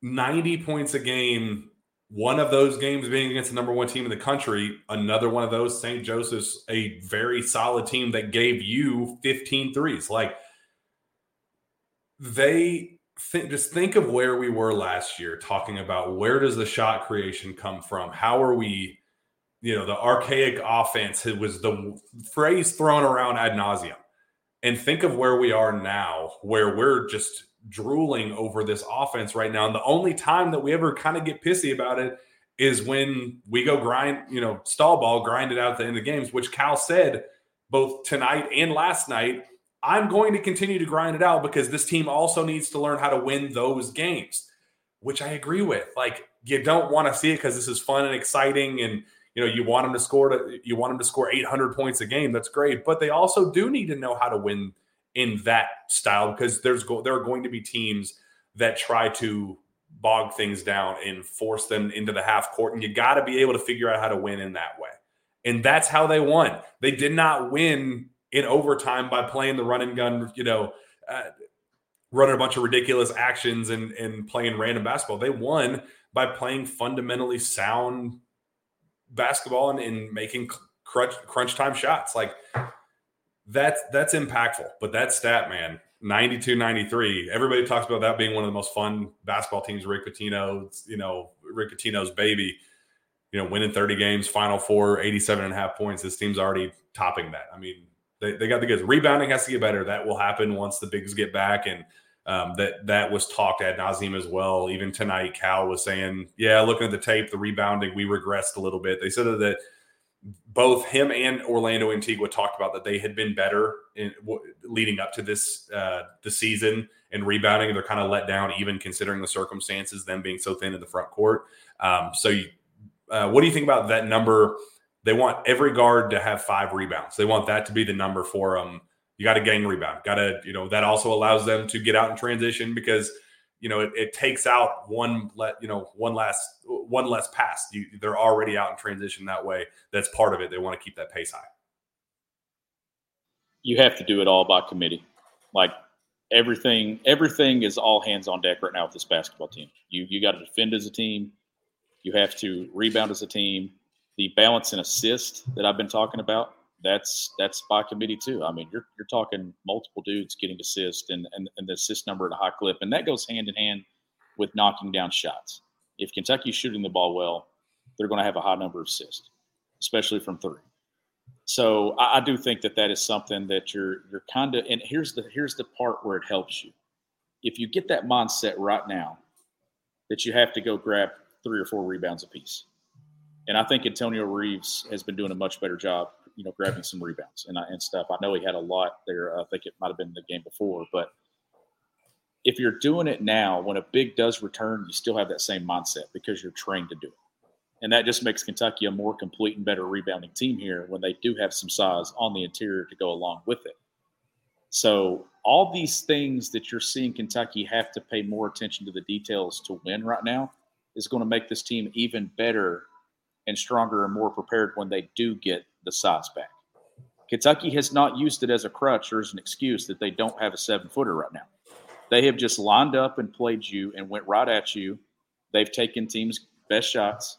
90 points a game one of those games being against the number one team in the country, another one of those, St. Joseph's, a very solid team that gave you 15 threes. Like they th- just think of where we were last year, talking about where does the shot creation come from? How are we, you know, the archaic offense it was the phrase thrown around ad nauseum. And think of where we are now, where we're just drooling over this offense right now. And the only time that we ever kind of get pissy about it is when we go grind, you know, stall ball, grind it out at the end of the games, which Cal said both tonight and last night. I'm going to continue to grind it out because this team also needs to learn how to win those games, which I agree with. Like, you don't want to see it because this is fun and exciting and you know you want them to score to, you want them to score 800 points a game that's great but they also do need to know how to win in that style because there's go- there are going to be teams that try to bog things down and force them into the half court and you got to be able to figure out how to win in that way And that's how they won. They did not win in overtime by playing the run and gun, you know, uh, running a bunch of ridiculous actions and, and playing random basketball. They won by playing fundamentally sound basketball and, and making crunch, crunch time shots. Like that's that's impactful. But that stat, man, 92 93. Everybody talks about that being one of the most fun basketball teams. Rick Pitino's, you know, Rick Pitino's baby, you know, winning 30 games, final four, 87 and a half points. This team's already topping that. I mean, they, they got the goods. Rebounding has to get better. That will happen once the bigs get back. And um, that that was talked ad nauseum as well. Even tonight, Cal was saying, "Yeah, looking at the tape, the rebounding, we regressed a little bit." They said that both him and Orlando Antigua talked about that they had been better in leading up to this uh, the season and rebounding. They're kind of let down, even considering the circumstances, them being so thin in the front court. Um, so, you, uh, what do you think about that number? They want every guard to have five rebounds. They want that to be the number for them you got to gang rebound. Got to, you know, that also allows them to get out in transition because, you know, it, it takes out one let, you know, one last one less pass. You, they're already out in transition that way. That's part of it. They want to keep that pace high. You have to do it all by committee. Like everything, everything is all hands on deck right now with this basketball team. You you got to defend as a team. You have to rebound as a team. The balance and assist that I've been talking about that's that's by committee too. I mean, you're you're talking multiple dudes getting assist and, and, and the assist number at a high clip, and that goes hand in hand with knocking down shots. If Kentucky's shooting the ball well, they're going to have a high number of assists, especially from three. So I, I do think that that is something that you're you're kind of. And here's the here's the part where it helps you. If you get that mindset right now, that you have to go grab three or four rebounds apiece. And I think Antonio Reeves has been doing a much better job you know, grabbing some rebounds and, uh, and stuff. I know he had a lot there. I think it might have been the game before, but if you're doing it now, when a big does return, you still have that same mindset because you're trained to do it. And that just makes Kentucky a more complete and better rebounding team here when they do have some size on the interior to go along with it. So, all these things that you're seeing Kentucky have to pay more attention to the details to win right now is going to make this team even better and stronger and more prepared when they do get the size back. Kentucky has not used it as a crutch or as an excuse that they don't have a seven footer right now. They have just lined up and played you and went right at you. They've taken teams' best shots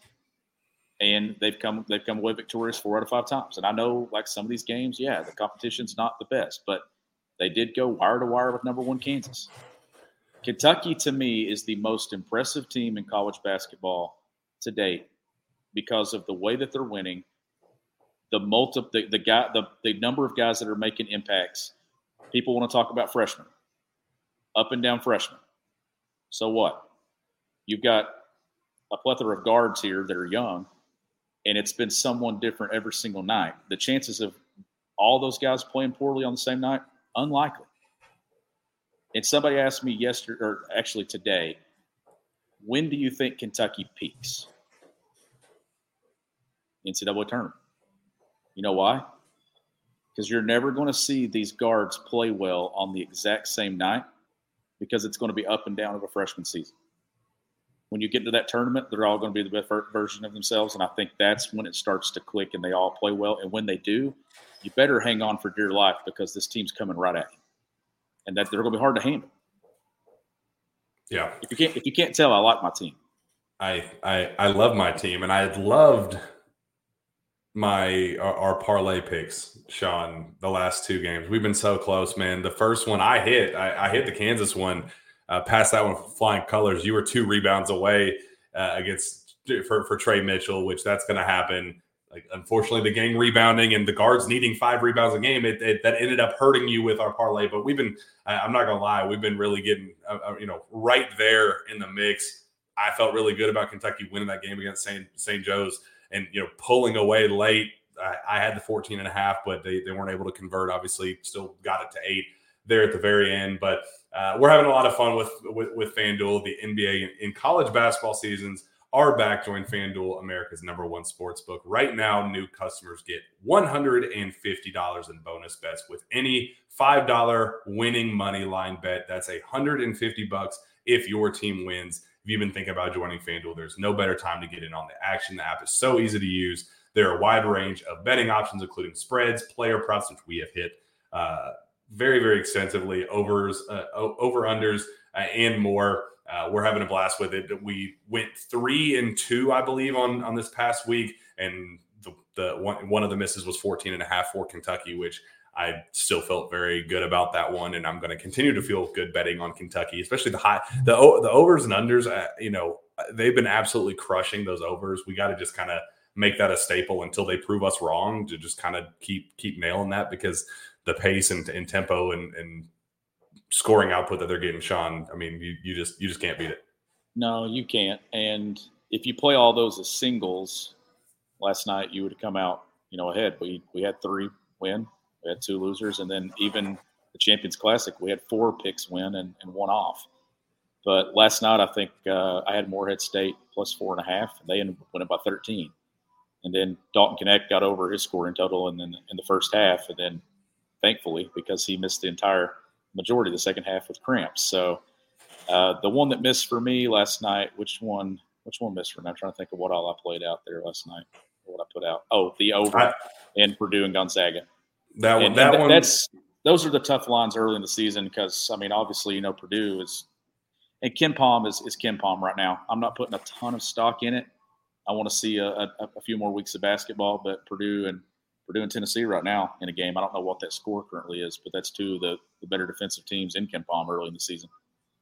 and they've come they've come away victorious four out of five times. And I know like some of these games, yeah, the competition's not the best, but they did go wire to wire with number one Kansas. Kentucky to me is the most impressive team in college basketball to date because of the way that they're winning the multi the, the guy the, the number of guys that are making impacts. People want to talk about freshmen, up and down freshmen. So what? You've got a plethora of guards here that are young, and it's been someone different every single night. The chances of all those guys playing poorly on the same night, unlikely. And somebody asked me yesterday, or actually today, when do you think Kentucky peaks? NCAA tournament. You know why? Because you're never going to see these guards play well on the exact same night because it's going to be up and down of a freshman season. When you get to that tournament, they're all going to be the best version of themselves. And I think that's when it starts to click and they all play well. And when they do, you better hang on for dear life because this team's coming right at you. And that they're going to be hard to handle. Yeah. If you can't if you can't tell, I like my team. I I I love my team and I loved – my our, our, parlay picks, Sean. The last two games, we've been so close, man. The first one I hit, I, I hit the Kansas one, uh, past that one flying colors. You were two rebounds away uh, against for for Tre Mitchell, which that's going to happen. Like unfortunately, the gang rebounding and the guards needing five rebounds a game, it, it, that ended up hurting you with our parlay. But we've been, I, am not gonna lie, we've been really getting, uh, uh, you know, right there in the mix. I felt really good about Kentucky winning that game against St. St. Joe's and you know pulling away late. I, I, had the 14 and a half, but they, they weren't able to convert. Obviously, still got it to eight there at the very end. But uh, we're having a lot of fun with with, with FanDuel. The NBA in college basketball seasons are back. Join FanDuel, America's number one sports book. Right now, new customers get $150 in bonus bets with any $5 winning money line bet. That's 150 bucks if your team wins if you've been thinking about joining FanDuel, there's no better time to get in on the action. The app is so easy to use. There are a wide range of betting options, including spreads, player props, which we have hit uh, very, very extensively, overs, uh, over unders, uh, and more. Uh, we're having a blast with it. We went three and two, I believe, on on this past week, and the, the one one of the misses was 14 and a half for Kentucky, which I still felt very good about that one, and I'm going to continue to feel good betting on Kentucky, especially the high the the overs and unders. Uh, you know, they've been absolutely crushing those overs. We got to just kind of make that a staple until they prove us wrong to just kind of keep keep nailing that because the pace and, and tempo and, and scoring output that they're getting, Sean, I mean, you, you just you just can't beat it. No, you can't. And if you play all those as singles, last night you would have come out, you know, ahead. We we had three win, we had two losers, and then even the Champions Classic, we had four picks win and, and one off. But last night, I think uh, I had Morehead State plus four and a half, and they ended up winning by 13. And then Dalton Knecht got over his scoring total in, in, in the first half, and then thankfully because he missed the entire majority of the second half with cramps. So uh, the one that missed for me last night, which one? Which one missed for me? I'm trying to think of what all I played out there last night. What I put out? Oh, the over I, in Purdue and Gonzaga. That one. And, that and one. That's those are the tough lines early in the season because I mean, obviously, you know, Purdue is and KenPom is is KenPom right now. I'm not putting a ton of stock in it. I want to see a, a, a few more weeks of basketball, but Purdue and Purdue and Tennessee right now in a game. I don't know what that score currently is, but that's two of the, the better defensive teams in KenPom early in the season.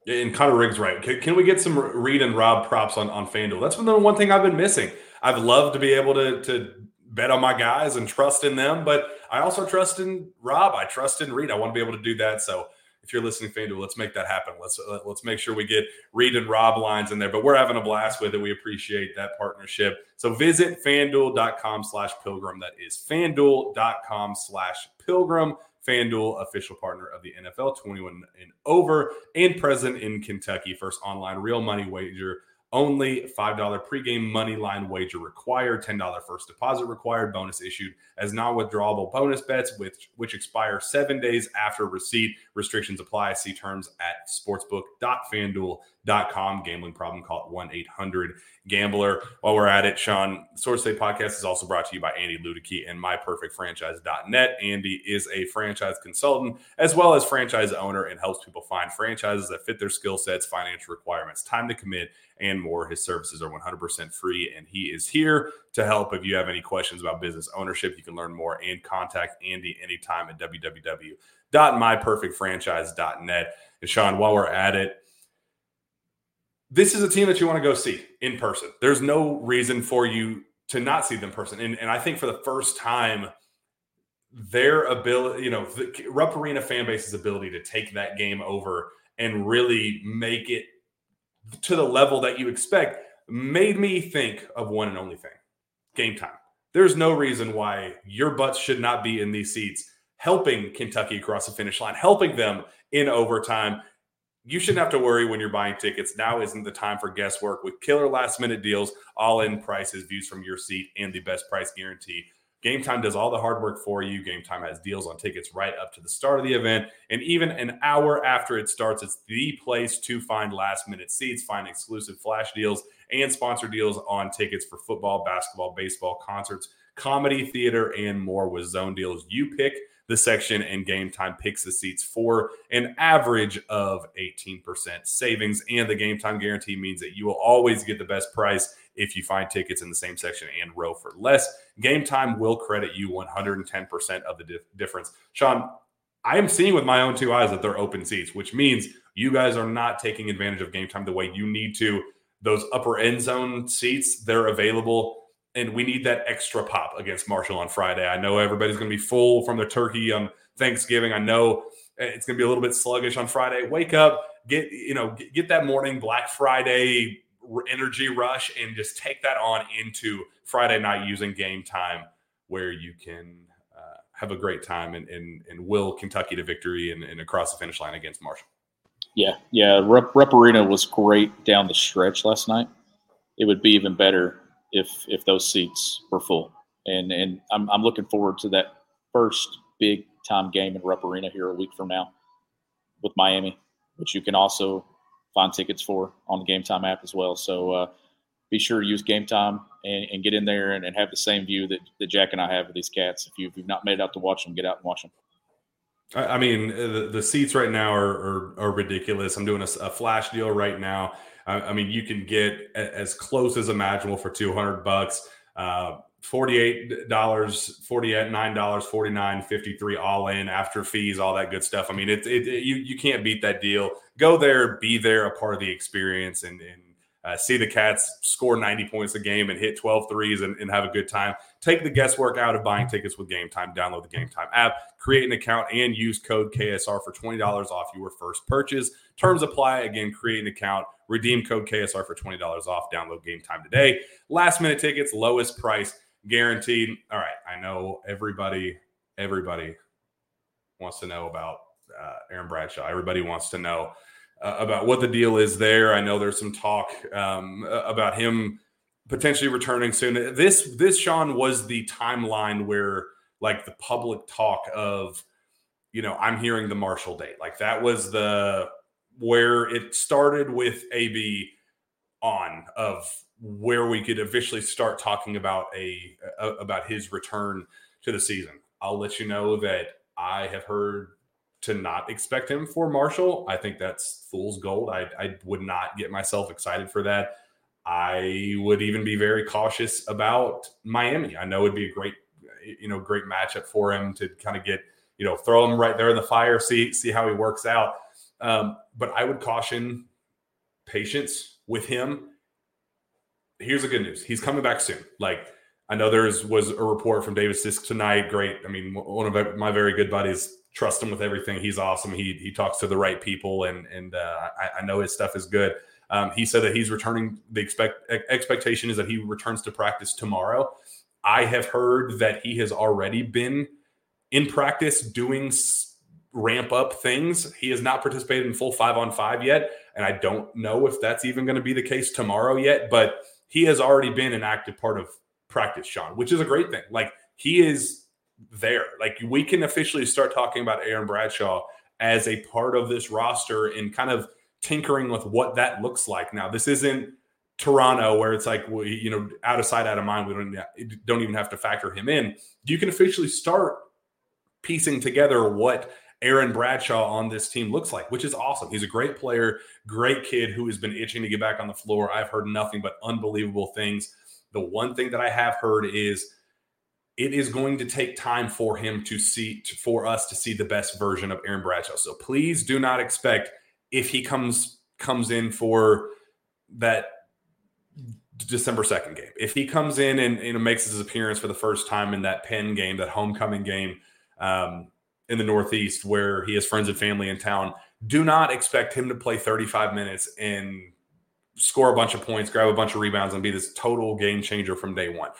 And Connor Riggs, right? Can, can, we get some Reed and Rob props on, on FanDuel? That's been the one thing I've been missing. I've loved to be able to, to bet on my guys and trust in them, but I also trust in Rob. I trust in Reed. I want to be able to do that. So if you're listening, FanDuel, let's make that happen. Let's uh, let's make sure we get Reed and Rob lines in there. But we're having a blast with it. We appreciate that partnership. So visit fanduel.com slash pilgrim. That is fanduel.com slash pilgrim. FanDuel, official partner of the NFL, 21 and over, and present in Kentucky. First online real money wager only $5 pregame money line wager required, $10 first deposit required, bonus issued as non withdrawable bonus bets, which, which expire seven days after receipt. Restrictions apply. See terms at sportsbook.fanduel.com. Gambling problem, call it 1 800 Gambler. While we're at it, Sean, Sources Say Podcast is also brought to you by Andy Luedecke and MyPerfectFranchise.net. Andy is a franchise consultant as well as franchise owner and helps people find franchises that fit their skill sets, financial requirements, time to commit, and more. His services are 100% free, and he is here to help. If you have any questions about business ownership, you can learn more and contact Andy anytime at www.myperfectfranchise.net. And Sean, while we're at it, this is a team that you want to go see in person. There's no reason for you to not see them in person. And, and I think for the first time, their ability, you know, the Rupp Arena fan base's ability to take that game over and really make it to the level that you expect made me think of one and only thing Gametime. There's no reason why your butts should not be in these seats helping Kentucky across the finish line, helping them in overtime. You shouldn't have to worry when you're buying tickets. Now isn't the time for guesswork with killer last minute deals, all in prices, views from your seat, and the best price guarantee. Gametime does all the hard work for you. Gametime has deals on tickets right up to the start of the event. And even an hour after it starts, it's the place to find last minute seats, find exclusive flash deals, and sponsor deals on tickets for football, basketball, baseball, concerts, comedy, theater, and more with zone deals. You pick the section and Gametime picks the seats for an average of 18% savings. And the Gametime guarantee means that you will always get the best price if you find tickets in the same section and row for less. Gametime will credit you 110% of the difference. Sean, I am seeing with my own two eyes that they're open seats, which means you guys are not taking advantage of Gametime the way you need to. Those upper end zone seats, they're available and we need that extra pop against Marshall on Friday. I know everybody's going to be full from the turkey on Thanksgiving. I know eh, it's going to be a little bit sluggish on Friday. Wake up, get you know get that morning Black Friday energy rush, and just take that on into Friday night using Gametime, where you can uh, have a great time and, and and will Kentucky to victory and, and across the finish line against Marshall. Yeah, yeah. Rupp Arena was great down the stretch last night. It would be even better if if those seats were full. And and I'm I'm looking forward to that first big time game in Rupp Arena here a week from now with Miami, which you can also find tickets for on the Gametime app as well. So uh, be sure to use Gametime and, and get in there and, and, have the same view that, that Jack and I have of these cats. If, you, have not made it out to watch them, get out and watch them. I mean, the, the seats right now are, are, are ridiculous. I'm doing a, a, flash deal right now. I, I, mean, you can get as close as imaginable for 200 bucks. Uh, $48, 48, $9, 49 53 all in after fees, all that good stuff. I mean, it, it, you, you can't beat that deal. Go there, be there, a part of the experience, and, and uh, see the Cats score 90 points a game and hit 12 threes and, and, have a good time. Take the guesswork out of buying tickets with Gametime. Download the Gametime app, create an account, and use code KSR for $20 off your first purchase. Terms apply. Again, create an account, redeem code KSR for $20 off. Download Gametime today. Last minute tickets, lowest price guaranteed. All right. I know everybody, everybody wants to know about uh, Aaron Bradshaw. Everybody wants to know uh, about what the deal is there. I know there's some talk um, about him potentially returning soon. This this Sean was the timeline where like the public talk of you know I'm hearing the Marshall date. Like that was the where it started with AB on of where we could officially start talking about a, a about his return to the season. I'll let you know that I have heard to not expect him for Marshall. I think that's fool's gold. I, I would not get myself excited for that. I would even be very cautious about Miami. I know it'd be a great, you know, great matchup for him to kind of get, you know, throw him right there in the fire, see see how he works out. Um, but I would caution patience with him. Here's the good news: he's coming back soon. Like I know there's was a report from David Sisk tonight. Great. I mean, one of my very good buddies trust him with everything. He's awesome. He he talks to the right people, and and uh, I, I, know his stuff is good. Um, he said that he's returning. The expect expectation is that he returns to practice tomorrow. I have heard that he has already been in practice doing ramp up things. He has not participated in full five on five yet, and I don't know if that's even going to be the case tomorrow yet. But he has already been an active part of practice, Sean, which is a great thing. Like he is there. Like we can officially start talking about Aaron Bradshaw as a part of this roster and kind of tinkering with what that looks like. Now, this isn't Toronto where it's like we, you know, out of sight, out of mind. We don't don't even have to factor him in. You can officially start piecing together what Aaron Bradshaw on this team looks like, which is awesome. He's a great player, great kid who has been itching to get back on the floor. I've heard nothing but unbelievable things. The one thing that I have heard is it is going to take time for him to see to, for us to see the best version of Aaron Bradshaw. So please do not expect if he comes comes in for that December 2nd game. If he comes in and you know makes his appearance for the first time in that Penn game, that homecoming game um, in the Northeast where he has friends and family in town, do not expect him to play 35 minutes and score a bunch of points, grab a bunch of rebounds and be this total game changer from day one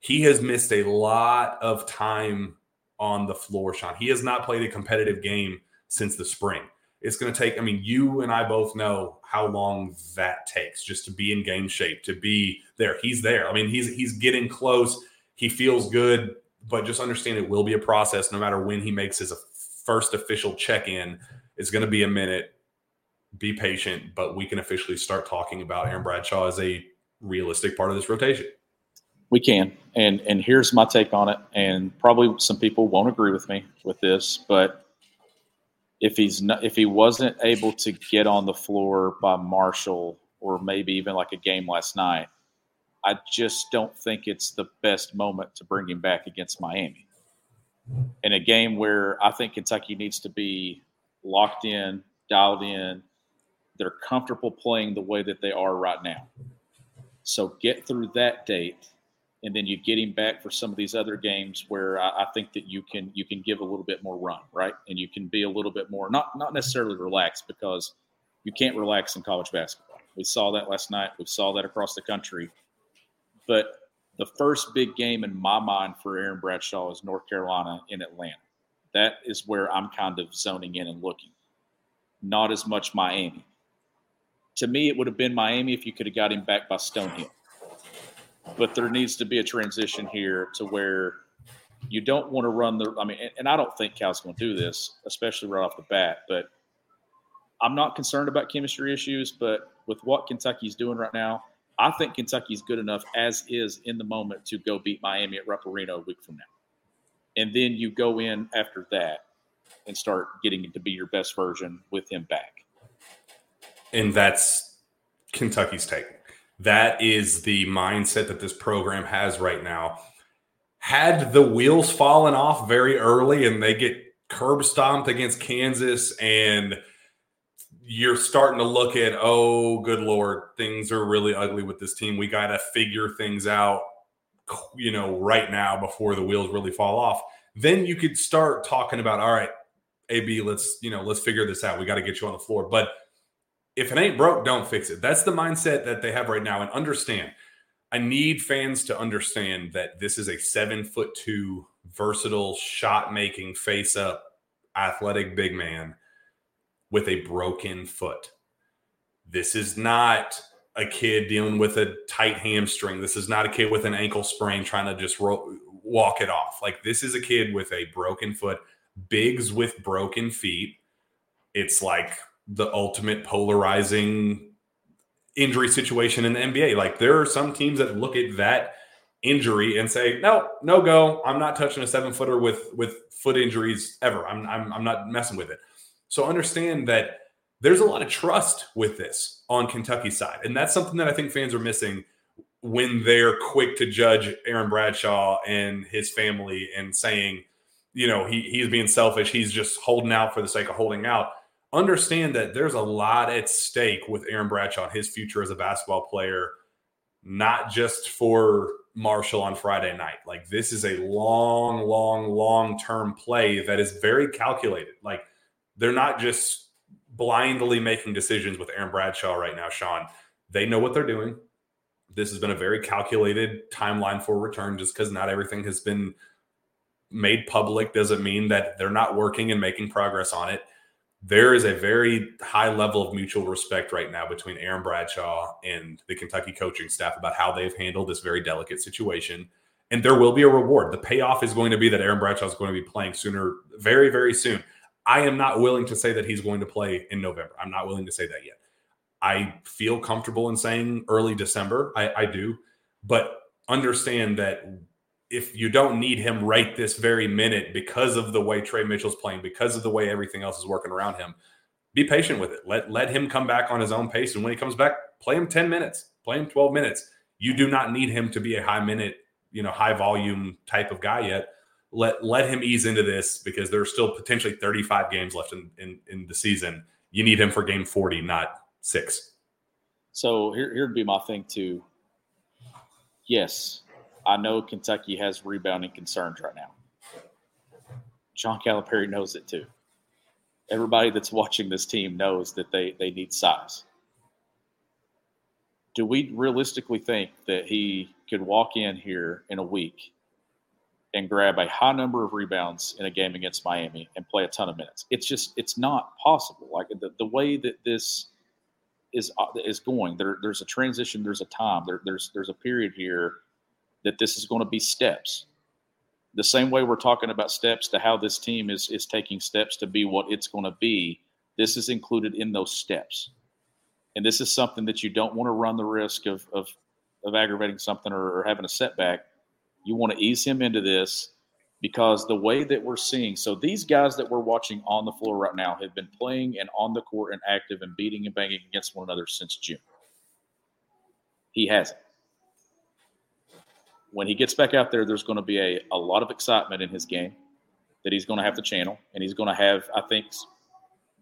he has missed a lot of time on the floor, Sean. He has not played a competitive game since the spring. It's going to take, I mean, you and I both know how long that takes just to be in game shape, to be there. He's there. I mean, he's he's getting close. He feels good, but just understand it will be a process no matter when he makes his first official check-in. It's going to be a minute. Be patient, but we can officially start talking about Aaron Bradshaw as a realistic part of this rotation. We can, and and here's my take on it. And probably some people won't agree with me with this, but if he's not, if he wasn't able to get on the floor by Marshall or maybe even like a game last night, I just don't think it's the best moment to bring him back against Miami. In a game where I think Kentucky needs to be locked in, dialed in, they're comfortable playing the way that they are right now. So get through that date and then you get him back for some of these other games where I, I, think that you can you can give a little bit more run, right? And you can be a little bit more not not necessarily relaxed because you can't relax in college basketball. We saw that last night. We saw that across the country. But the first big game in my mind for Aaron Bradshaw is North Carolina in Atlanta. That is where I'm kind of zoning in and looking. Not as much Miami. To me, it would have been Miami if you could have got him back by Stonehill but there needs to be a transition here to where you don't want to run the. I mean, and I don't think Cal's going to do this, especially right off the bat. But I'm not concerned about chemistry issues. But with what Kentucky's doing right now, I think Kentucky's good enough as is in the moment to go beat Miami at Rupp Arena a week from now. And then you go in after that and start getting to be your best version with him back. And that's Kentucky's take. That is the mindset that this program has right now. Had the wheels fallen off very early and they get curb stomped against Kansas and you're starting to look at, oh, good Lord, things are really ugly with this team. We got to figure things out, you know, right now before the wheels really fall off. Then you could start talking about, all right, AB, let's, you know, let's figure this out. We got to get you on the floor. But if it ain't broke, don't fix it. That's the mindset that they have right now. And understand, I need fans to understand that this is a seven foot two, versatile, shot making, face up, athletic big man with a broken foot. This is not a kid dealing with a tight hamstring. This is not a kid with an ankle sprain trying to just ro- walk it off. Like, this is a kid with a broken foot, bigs with broken feet. It's like the ultimate polarizing injury situation in the NBA. Like there are some teams that look at that injury and say, "No, no go. I'm not touching a seven footer with with foot injuries ever. I'm, I'm I'm not messing with it." So understand that there's a lot of trust with this on Kentucky side, and that's something that I think fans are missing when they're quick to judge Aaron Bradshaw and his family and saying, you know, he he's being selfish. He's just holding out for the sake of holding out understand that there's a lot at stake with Aaron Bradshaw and his future as a basketball player, not just for Marshall on Friday night. Like this is a long, long, long term play that is very calculated. Like they're not just blindly making decisions with Aaron Bradshaw right now, Sean. They know what they're doing. This has been a very calculated timeline for return just because not everything has been made public doesn't mean that they're not working and making progress on it there is a very high level of mutual respect right now between Aaron Bradshaw and the Kentucky coaching staff about how they've handled this very delicate situation. And there will be a reward. The payoff is going to be that Aaron Bradshaw is going to be playing sooner, very, very soon. I am not willing to say that he's going to play in November. I'm not willing to say that yet. I feel comfortable in saying early December. I, I do. But understand that if you don't need him right this very minute because of the way Tre Mitchell's playing, because of the way everything else is working around him, be patient with it. Let let him come back on his own pace. And when he comes back, play him 10 minutes, play him 12 minutes. You do not need him to be a high minute, you know, high volume type of guy yet. Let let him ease into this because there's still potentially 35 games left in, in, in the season. You need him for game 40, not six. So here, here'd be my thing too. Yes, I know Kentucky has rebounding concerns right now. John Calipari knows it too. Everybody that's watching this team knows that they, they need size. Do we realistically think that he could walk in here in a week and grab a high number of rebounds in a game against Miami and play a ton of minutes? It's just it's not possible. Like the, the way that this is uh, is going, there, there's a transition, there's a time, there, there's there's a period here that this is going to be steps. The same way we're talking about steps to how this team is is taking steps to be what it's going to be, this is included in those steps. And this is something that you don't want to run the risk of of, of aggravating something or, or having a setback. You want to ease him into this because the way that we're seeing, so these guys that we're watching on the floor right now have been playing and on the court and active and beating and banging against one another since June. He hasn't when he gets back out there, there's going to be a, a lot of excitement in his game that he's going to have to channel. And he's going to have, I think,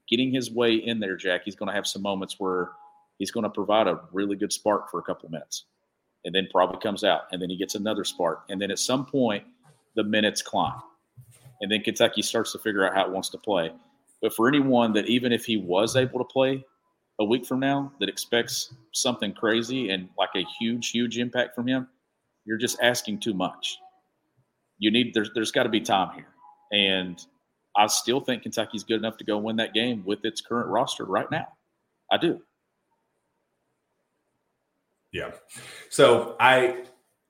getting his way in there, Jack, he's going to have some moments where he's going to provide a really good spark for a couple of minutes and then probably comes out. And then he gets another spark. And then at some point, the minutes climb. And then Kentucky starts to figure out how it wants to play. But for anyone that, even if he was able to play a week from now, that expects something crazy and like a huge, huge impact from him, you're just asking too much. You need there's there's got to be time here, and I still think Kentucky's good enough to go win that game with its current roster right now. I do. Yeah. So I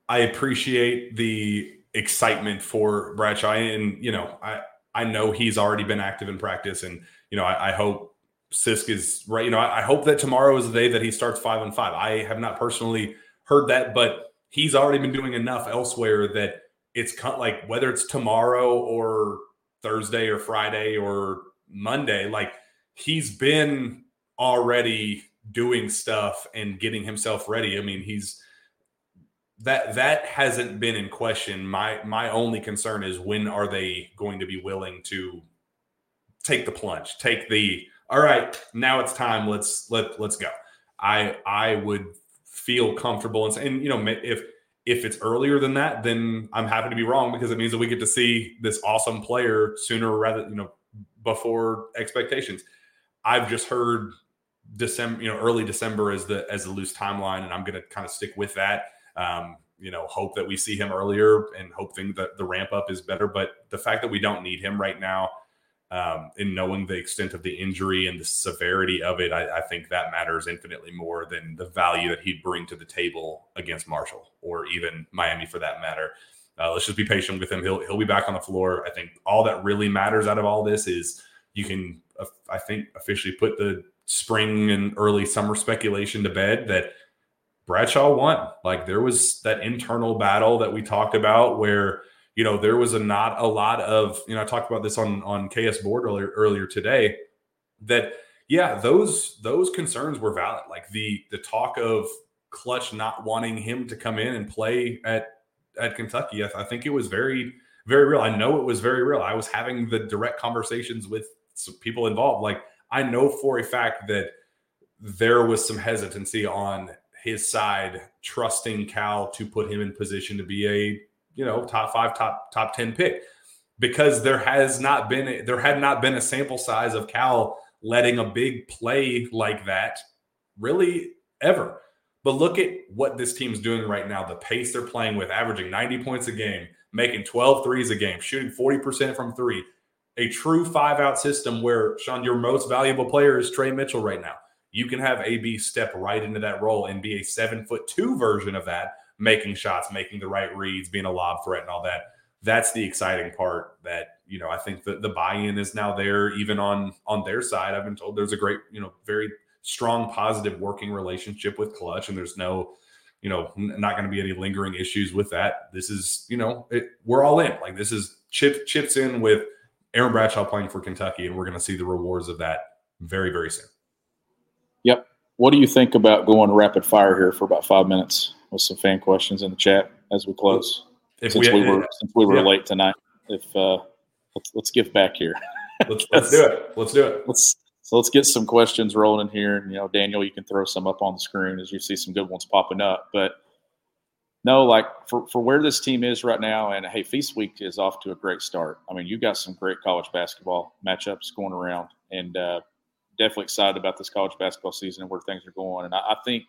I appreciate the excitement for Bradshaw, and you know I I know he's already been active in practice, and you know I, I hope Sisk is right. You know, I, I hope that tomorrow is the day that he starts five and five. I have not personally heard that, but he's already been doing enough elsewhere that it's of like whether it's tomorrow or Thursday or Friday or Monday, like he's been already doing stuff and getting himself ready. I mean, he's that that hasn't been in question. My my only concern is when are they going to be willing to take the plunge, take the all right, now it's time. Let's let let's go. I I would feel comfortable and, and you know if if it's earlier than that, then I'm happy to be wrong because it means that we get to see this awesome player sooner rather you know before expectations. I've just heard December, you know, early December as the as the loose timeline, and I'm going to kind of stick with that. Um, you know, hope that we see him earlier and hoping that the ramp up is better. But the fact that we don't need him right now, um, in knowing the extent of the injury and the severity of it, I, I, think that matters infinitely more than the value that he'd bring to the table against Marshall or even Miami for that matter. Uh, let's just be patient with him. He'll he'll be back on the floor. I think all that really matters out of all this is you can, uh, I think, officially put the spring and early summer speculation to bed that Bradshaw won. Like there was that internal battle that we talked about where you know there was a not a lot of you know I talked about this on on KS board earlier earlier today that yeah those those concerns were valid. Like the the talk of Klutch not wanting him to come in and play at at Kentucky, I, I think it was very very real. I know it was very real. I was having the direct conversations with people involved. Like I know for a fact that there was some hesitancy on his side, trusting Cal to put him in position to be a you know top five, top top ten pick, because there has not been a, there had not been a sample size of Cal letting a big play like that really ever. But look at what this team's doing right now. The pace they're playing with, averaging 90 points a game, making 12 threes a game, shooting 40% from three, a true five out system where Sean, your most valuable player is Tre Mitchell right now. You can have AB step right into that role and be a seven foot two version of that, making shots, making the right reads, being a lob threat, and all that. That's the exciting part. That you know, I think the the buy in is now there, even on on their side. I've been told there's a great, you know, very strong, positive working relationship with Klutch, and there's no you know, not going to be any lingering issues with that. This is, you know, it, we're all in. Like this is chip chips in with Aaron Bradshaw playing for Kentucky, and we're going to see the rewards of that very, very soon. Yep. What do you think about going rapid fire here for about five minutes with some fan questions in the chat as we close? If since we, we were since we were yeah. late tonight, if uh, let's let's give back here. <laughs> let's let's do it. Let's do it. Let's so let's get some questions rolling here. And you know, Daniel, you can throw some up on the screen as you see some good ones popping up. But no, like for, for where this team is right now, and hey, Feast Week is off to a great start. I mean, you got some great college basketball matchups going around, and uh, definitely excited about this college basketball season and where things are going. And I, I think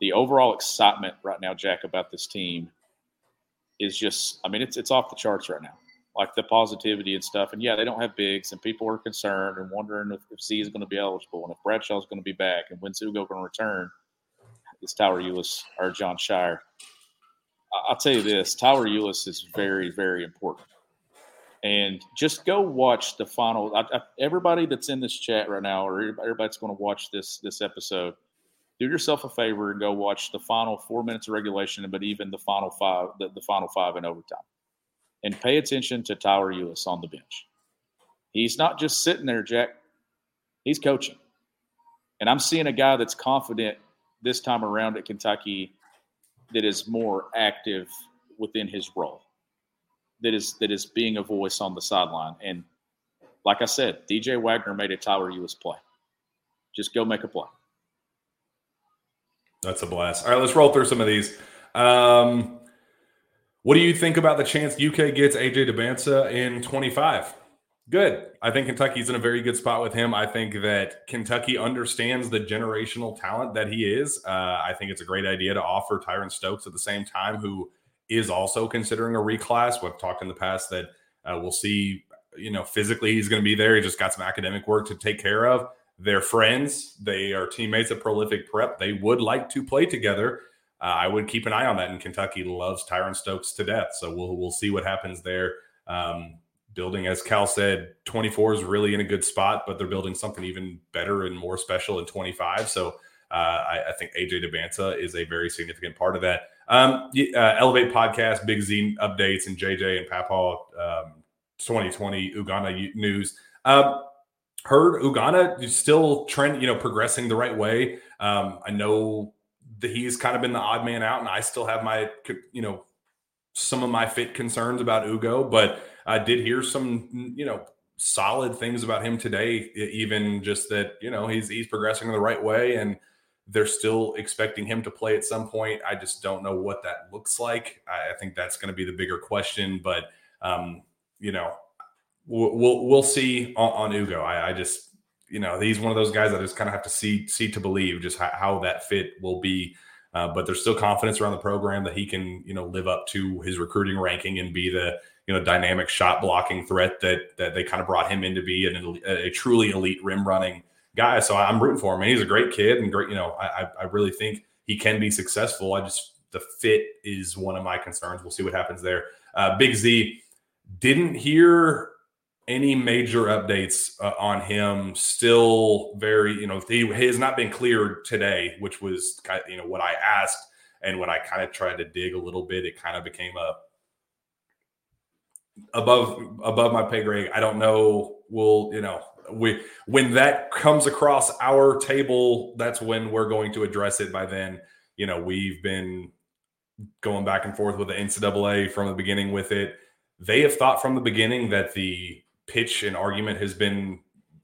the overall excitement right now, Jack, about this team is just, I mean, it's it's off the charts right now. Like the positivity and stuff. And yeah, they don't have bigs, and people are concerned and wondering if, if Z is going to be eligible and if Bradshaw's going to be back and when's Ugo going to return. Is Tyler Ulis or Jon Scheyer? I'll tell you this: Tyler Ulis is very, very important. And just go watch the final. I, I, everybody that's in this chat right now, or everybody that's going to watch this this episode, do yourself a favor and go watch the final four minutes of regulation, but even the final five, the, the final five in overtime, and pay attention to Tyler Ulis on the bench. He's not just sitting there, Jack. He's coaching, and I'm seeing a guy that's confident this time around at Kentucky that is more active within his role that is that is being a voice on the sideline. And like i said dj wagner made a tyler ulis play. Just go make a play. That's a blast. All right let's roll through some of these. Um, what do you think about the chance uk gets aj dybantsa in 25 Good. I think Kentucky's in a very good spot with him. I think that Kentucky understands the generational talent that he is. Uh, I think it's a great idea to offer Tyran Stokes at the same time, who is also considering a reclass. We've talked in the past that uh, we'll see, you know, physically he's going to be there. He just got some academic work to take care of. They're friends. They are teammates at Prolific Prep. They would like to play together. Uh, I would keep an eye on that. And Kentucky loves Tyran Stokes to death. So we'll we'll see what happens there. Um, building, as Cal said, 24 is really in a good spot, but they're building something even better and more special in 25. So uh, I, I, think AJ Dybantsa is a very significant part of that. Um, uh, Elevate podcast, Big Z updates, and JJ and Papaw um, 2020 Ugonna news. Um, heard Ugonna is still trend, you know, progressing the right way. Um, I know that he's kind of been the odd man out, and I still have my, you know, some of my fit concerns about Ugo, but I did hear some, you know, solid things about him today. Even just that, you know, he's he's progressing in the right way, and they're still expecting him to play at some point. I just don't know what that looks like. I, I think that's going to be the bigger question, but um, you know, we'll we'll, see on, on Ugo. I, I, just you know he's one of those guys I just kind of have to see see to believe just how, how that fit will be. Uh, but there's still confidence around the program that he can you know live up to his recruiting ranking and be the you know dynamic shot blocking threat that that they kind of brought him in to be an, a, truly elite rim running guy. So I'm rooting for him. And he's a great kid and great. You know, I I really think he can be successful. I just the fit is one of my concerns. We'll see what happens there. Uh, Big Z didn't hear any major updates uh, on him. Still very, you know, he, he has not been cleared today, which was kind of, you know what I asked, and when I kind of tried to dig a little bit, it kind of became a above above my pay grade. I don't know. We'll you know we when that comes across our table, that's when we're going to address it. By then, you know, we've been going back and forth with the NCAA from the beginning with it. They have thought from the beginning that the pitch and argument has been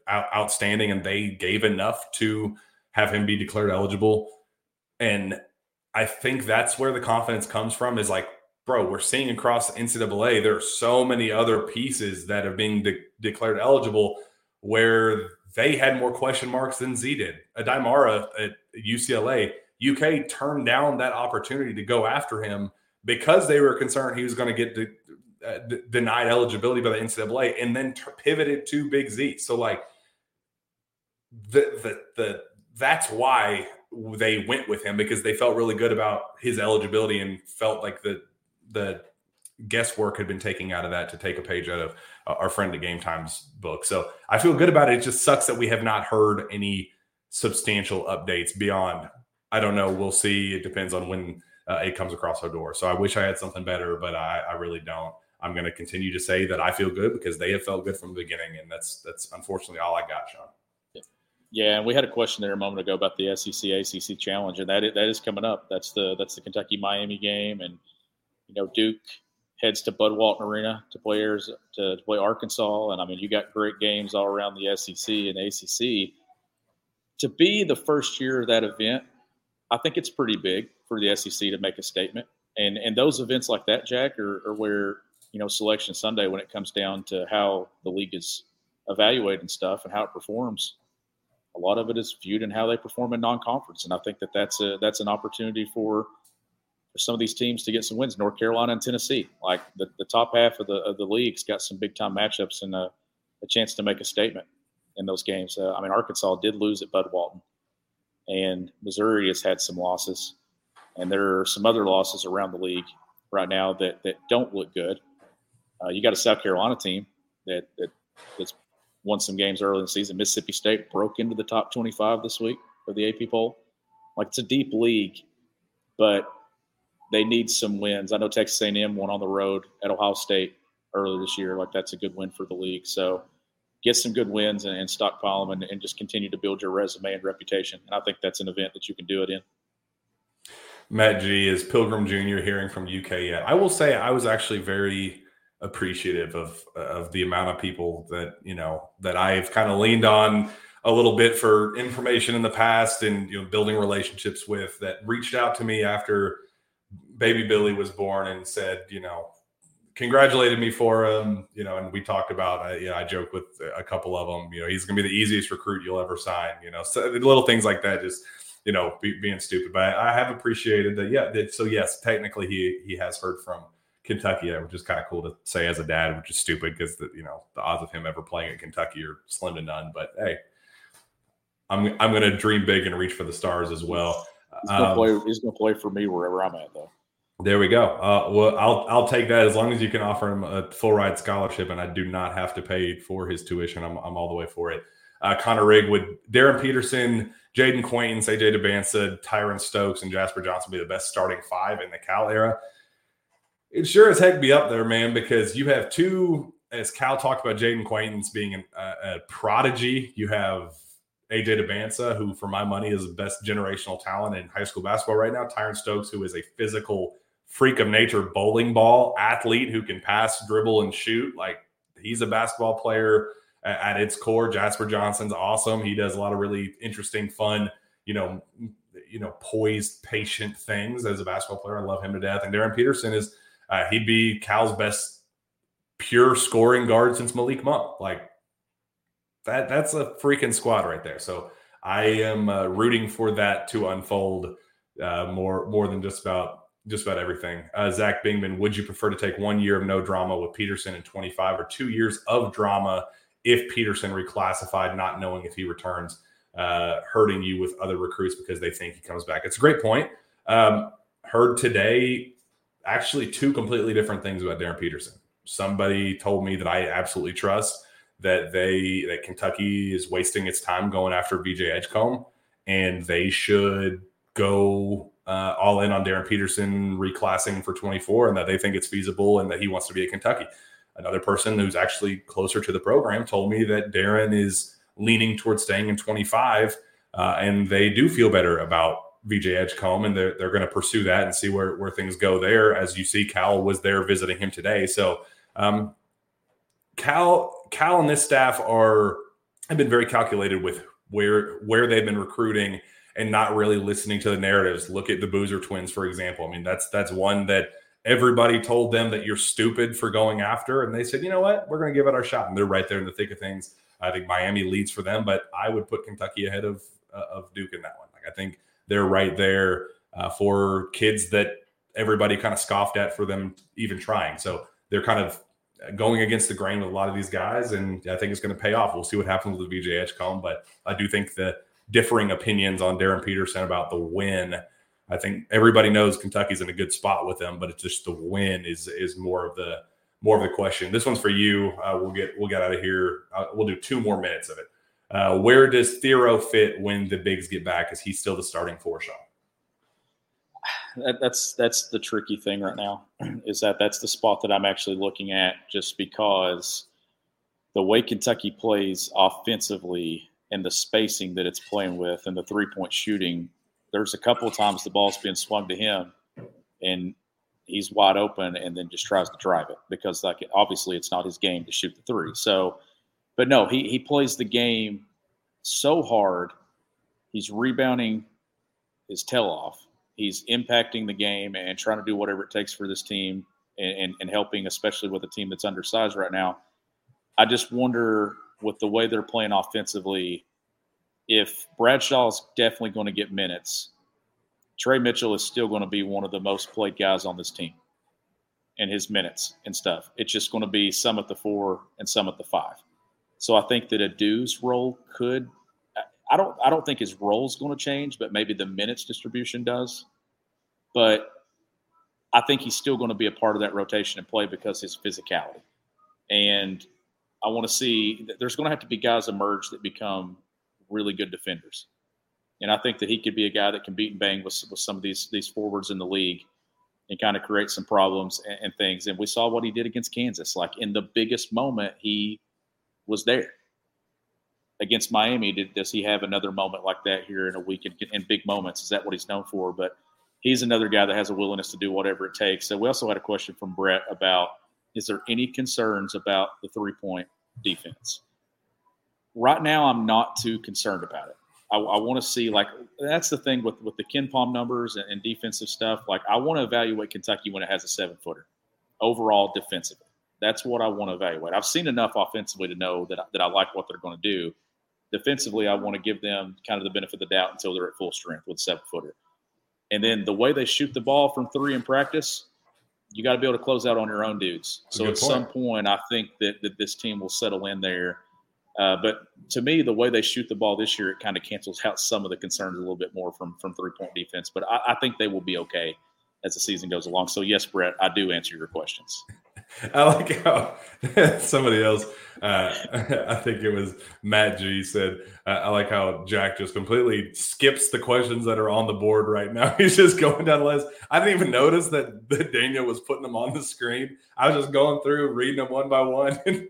out, outstanding, and they gave enough to have him be declared eligible. And I think that's where the confidence comes from. Is like, bro, we're seeing across NCAA there are so many other pieces that are being de- declared eligible where they had more question marks than Z did. Aday Mara at UCLA, UK turned down that opportunity to go after him because they were concerned he was going to get de- uh, d- denied eligibility by the NCAA, and then t- pivoted to Big Z. So like the the the that's why they went with him because they felt really good about his eligibility and felt like the the guesswork had been taken out of that to take a page out of uh, our friend at Gametime's book. So I feel good about it. It just sucks that we have not heard any substantial updates beyond. I don't know. We'll see. It depends on when uh, it comes across our door. So I wish I had something better, but I, I really don't. I'm going to continue to say that I feel good because they have felt good from the beginning, and that's that's unfortunately all I got, Sean. Yeah, and we had a question there a moment ago about the SEC ACC challenge, and that is, that is coming up. That's the that's the Kentucky Miami game, and you know Duke heads to Bud Walton Arena to play to, to play Arkansas, and I mean you got great games all around the SEC and ACC. To be the first year of that event, I think it's pretty big for the SEC to make a statement. And and those events like that, Jack, are, are where you know Selection Sunday when it comes down to how the league is evaluating stuff and how it performs. A lot of it is viewed in how they perform in non-conference, and I think that that's a that's an opportunity for some of these teams to get some wins. North Carolina and Tennessee, like the, the top half of the of the league's got some big time matchups and a, a chance to make a statement in those games. Uh, I mean, Arkansas did lose at Bud Walton, and Missouri has had some losses, and there are some other losses around the league right now that that don't look good. Uh, you got a South Carolina team that, that that's won some games early in the season. Mississippi State broke into the top 25 this week of the AP poll. Like it's a deep league, but they need some wins. I know Texas A&M won on the road at Ohio State earlier this year. Like that's a good win for the league. So get some good wins and, and stockpile them and, and just continue to build your resume and reputation. And I think that's an event that you can do it in. Matt G is Pilgrim Jr. hearing from UK yet. I will say I was actually very appreciative of of the amount of people that you know that I've kind of leaned on a little bit for information in the past and you know building relationships with that reached out to me after baby Billy was born and said you know congratulated me for him you know and we talked about I, you know, I joked with a couple of them you know he's gonna be the easiest recruit you'll ever sign you know so little things like that just you know be, being stupid but I, I have appreciated that yeah so yes technically he he has heard from Kentucky, which is kind of cool to say as a dad, which is stupid because the you know the odds of him ever playing at Kentucky are slim to none. But hey, I'm I'm going to dream big and reach for the stars as well. He's going to um, play. He's going to play for me wherever I'm at, though. There we go. Uh, well, I'll I'll take that as long as you can offer him a full ride scholarship, and I do not have to pay for his tuition. I'm I'm all the way for it. Uh, Connor Rigg with Darryn Peterson, Jayden Quaintance, AJ Dybantsa, Tyran Stokes, and Jasper Johnson be the best starting five in the Cal era. It sure as heck be up there, man, because you have two, as Cal talked about Jayden Quaintance being an, a prodigy. You have AJ Dybantsa, who for my money is the best generational talent in high school basketball right now. Tyran Stokes, who is a physical freak of nature bowling ball athlete who can pass, dribble, and shoot. Like he's a basketball player at, at its core. Jasper Johnson's awesome. He does a lot of really interesting, fun, you know, you know, poised, patient things as a basketball player. I love him to death. And Darryn Peterson is uh, he'd be Cal's best pure scoring guard since Malik Monk. Like that that's a freaking squad right there. So I am uh, rooting for that to unfold uh, more more than just about just about everything. Uh, Zach Bingman, would you prefer to take one year of no drama with Peterson in 25 or two years of drama if Peterson reclassified, not knowing if he returns, uh, hurting you with other recruits because they think he comes back? It's a great point. Um, heard today actually two completely different things about Darryn Peterson. Somebody told me that I absolutely trust that they that Kentucky is wasting its time going after VJ Edgecombe, and they should go uh, all in on Darryn Peterson reclassing for 24, and that they think it's feasible and that he wants to be at Kentucky. Another person who's actually closer to the program told me that Darryn is leaning towards staying in 25, uh, and they do feel better about VJ Edgecombe, and they're, they're going to pursue that and see where, where things go there. As you see, Cal was there visiting him today. So um, Cal Cal and this staff are have been very calculated with where where they've been recruiting and not really listening to the narratives. Look at the Boozer twins, for example. I mean, that's that's one that everybody told them that you're stupid for going after, and they said, you know what, we're going to give it our shot, and they're right there in the thick of things. I think Miami leads for them, but I would put Kentucky ahead of uh, of Duke in that one. Like I think they're right there uh, for kids that everybody kind of scoffed at for them even trying. So they're kind of going against the grain with a lot of these guys, and I think it's going to pay off. We'll see what happens with the VJ Edgecombe, but I do think the differing opinions on Darryn Peterson about the win. I think everybody knows Kentucky's in a good spot with them, but it's just the win is is more of the more of the question. This one's for you. Uh, we'll get we'll get out of here. Uh, we'll do two more minutes of it. Uh, where does Thiero fit when the bigs get back? Is he still the starting four shot? That, that's that's the tricky thing right now. <clears throat> Is that that's the spot that I'm actually looking at, just because the way Kentucky plays offensively and the spacing that it's playing with and the three point shooting, there's a couple of times the ball's been swung to him and he's wide open and then just tries to drive it because like obviously it's not his game to shoot the three. So but no, he he plays the game so hard. He's rebounding his tail off. He's impacting the game and trying to do whatever it takes for this team and, and, and helping, especially with a team that's undersized right now. I just wonder with the way they're playing offensively, if Bradshaw's definitely going to get minutes, Tre Mitchell is still going to be one of the most played guys on this team and his minutes and stuff. It's just going to be some at the four and some at the five. So I think that Adou's role could. I don't. I don't think his role is going to change, but maybe the minutes distribution does. But I think he's still going to be a part of that rotation and play because his physicality. And I want to see there's going to have to be guys emerge that become really good defenders. And I think that he could be a guy that can beat and bang with, with some of these these forwards in the league and kind of create some problems and, and, things. And we saw what he did against Kansas. Like in the biggest moment, he was there. Against Miami, did, does he have another moment like that here in a week in, in big moments? Is that what he's known for? But he's another guy that has a willingness to do whatever it takes. So we also had a question from Brett about is there any concerns about the three point defense? Right now, I'm not too concerned about it. I, I want to see like that's the thing with with the KenPom numbers and, and defensive stuff. Like I want to evaluate Kentucky when it has a seven footer overall defensively. That's what I want to evaluate. I've seen enough offensively to know that that I like what they're going to do. Defensively, I want to give them kind of the benefit of the doubt until they're at full strength with seven footer. And then the way they shoot the ball from three in practice, you got to be able to close out on your own dudes. So at point. some point, I think that, that this team will settle in there. Uh, but to me, the way they shoot the ball this year, it kind of cancels out some of the concerns a little bit more from from three point defense. But I, I think they will be okay. as the season goes along. So yes, Brett, I do answer your questions. I like how <laughs> somebody else, uh, <laughs> I think it was Matt G said, uh, I like how Jack just completely skips the questions that are on the board right now. <laughs> He's just going down the list. I didn't even notice that, that Daniel was putting them on the screen. I was just going through, reading them one by one. And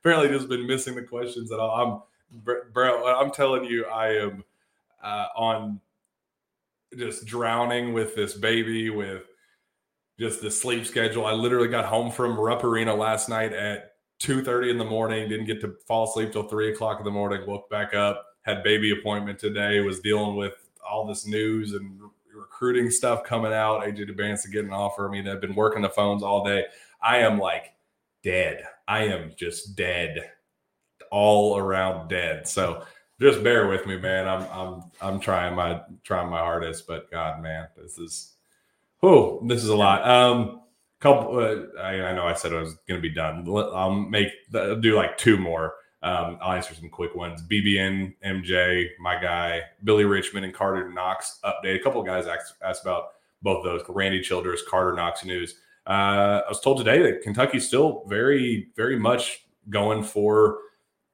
apparently just been missing the questions at all. I'm, bro, I'm telling you, I am uh, on just drowning with this baby, with just the sleep schedule. I literally got home from Rupp Arena last night at 2.30 in the morning, didn't get to fall asleep till 3 o'clock in the morning, woke back up, had baby appointment today, was dealing with all this news and recruiting stuff coming out. AJ Dybant's to get an offer. I mean, I've been working the phones all day. I am like dead. I am just dead, all around dead. So just bear with me, man. I'm I'm I'm trying my trying my hardest, but God, man, this is oh, this is a lot. Um, couple. Uh, I, I, know I said I was going to be done. I'll make I'll do like two more. Um, I'll answer some quick ones. BBN, MJ, my guy, Billy Richmond, and Carter Knox update. A couple guys asked, asked about both those. Randy Childers, Carter Knox news. Uh, I was told today that Kentucky's still very, very much going for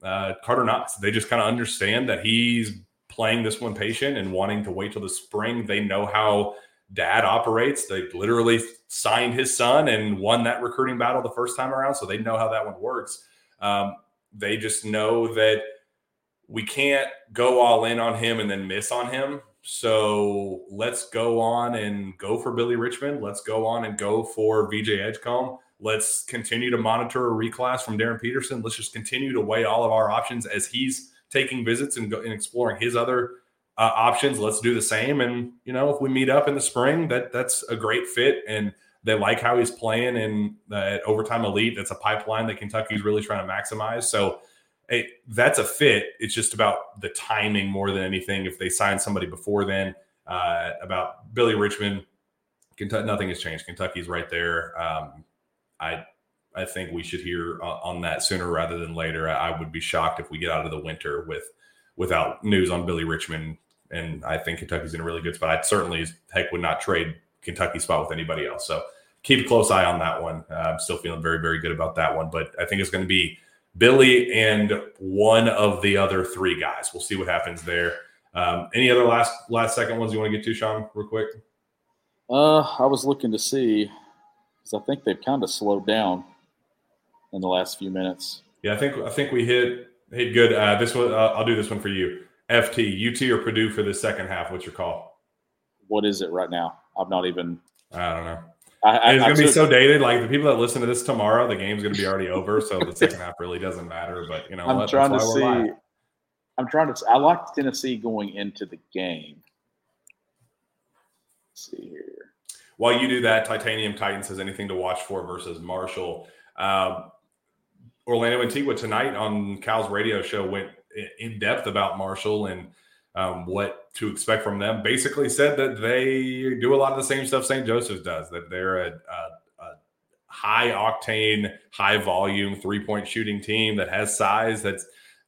uh, Carter Knox. They just kind of understand that he's playing this one patient and wanting to wait till the spring. They know how dad operates. They literally signed his son and won that recruiting battle the first time around, so they know how that one works. Um, they just know that we can't go all in on him and then miss on him. So let's go on and go for Billy Richmond. Let's go on and go for VJ Edgecombe. Let's continue to monitor a reclass from Darryn Peterson. Let's just continue to weigh all of our options as he's taking visits and, go, and exploring his other uh, options. Let's do the same. And you know, if we meet up in the spring, that that's a great fit. And they like how he's playing in that overtime elite. That's a pipeline that Kentucky's really trying to maximize. So hey, that's a fit. It's just about the timing more than anything. If they sign somebody before then, uh, about Billy Richmond, Kentucky, nothing has changed. Kentucky's right there. Um, I I think we should hear uh, on that sooner rather than later. I would be shocked if we get out of the winter with without news on Billy Richmond. And I think Kentucky's in a really good spot. I certainly, heck, would not trade Kentucky spot with anybody else. So keep a close eye on that one. Uh, I'm still feeling very, very good about that one. But I think it's going to be Billy and one of the other three guys. We'll see what happens there. Um, any other last last second ones you want to get to, Sean, real quick? Uh, I was looking to see because I think they've kind of slowed down in the last few minutes. Yeah, I think I think we hit hit good. Uh, this one, uh, I'll do this one for you. FT, UT or Purdue for the second half? What's your call? What is it right now? I'm not even. I don't know. I, I, it's going to be so dated. Like the people that listen to this tomorrow, the game's going to be already over, so the second half really doesn't matter. But you know, I'm trying to see. I'm trying to. I like Tennessee going into the game. Let's see here. While you do that, Titanium Titan says anything to watch for versus Marshall. Um, Orlando Antigua tonight on Cal's radio show went in depth about Marshall and um, what to expect from them. Basically, said that they do a lot of the same stuff St. Joseph's does. That they're a, a, a high octane, high volume three point shooting team that has size that's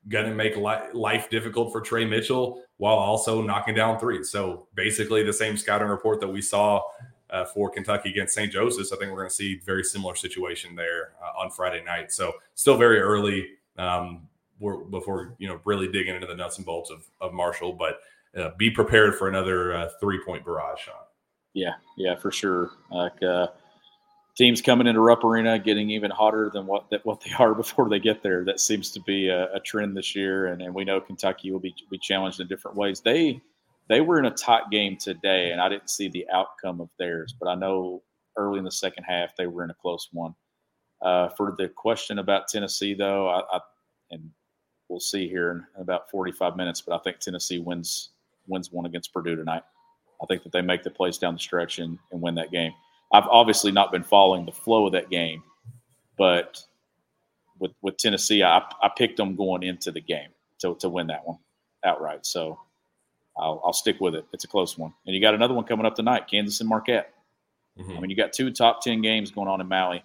going to make li- life difficult for Tre Mitchell while also knocking down threes. So basically, the same scouting report that we saw uh, for Kentucky against St. Joseph's. I think we're going to see very similar situation there uh, on Friday night. So still very early um, before you know really digging into the nuts and bolts of, of Marshall, but uh, be prepared for another uh, three point barrage shot. Yeah, yeah, for sure. Like uh, teams coming into Rupp Arena getting even hotter than what that what they <laughs> are before they get there. That seems to be a, a trend this year, and, and we know Kentucky will be be challenged in different ways. They they were in a tight game today, and I didn't see the outcome of theirs, but I know early in the second half they were in a close one. Uh, for the question about Tennessee, though, I, I, and we'll see here in about 45 minutes, but I think Tennessee wins wins one against Purdue tonight. I think that they make the place down the stretch and, and win that game. I've obviously not been following the flow of that game, but with with Tennessee, I, I picked them going into the game to, to win that one outright. So I'll, I'll stick with it. It's a close one. And you got another one coming up tonight, Kansas and Marquette. Mm-hmm. I mean, you got two top 10 games going on in Maui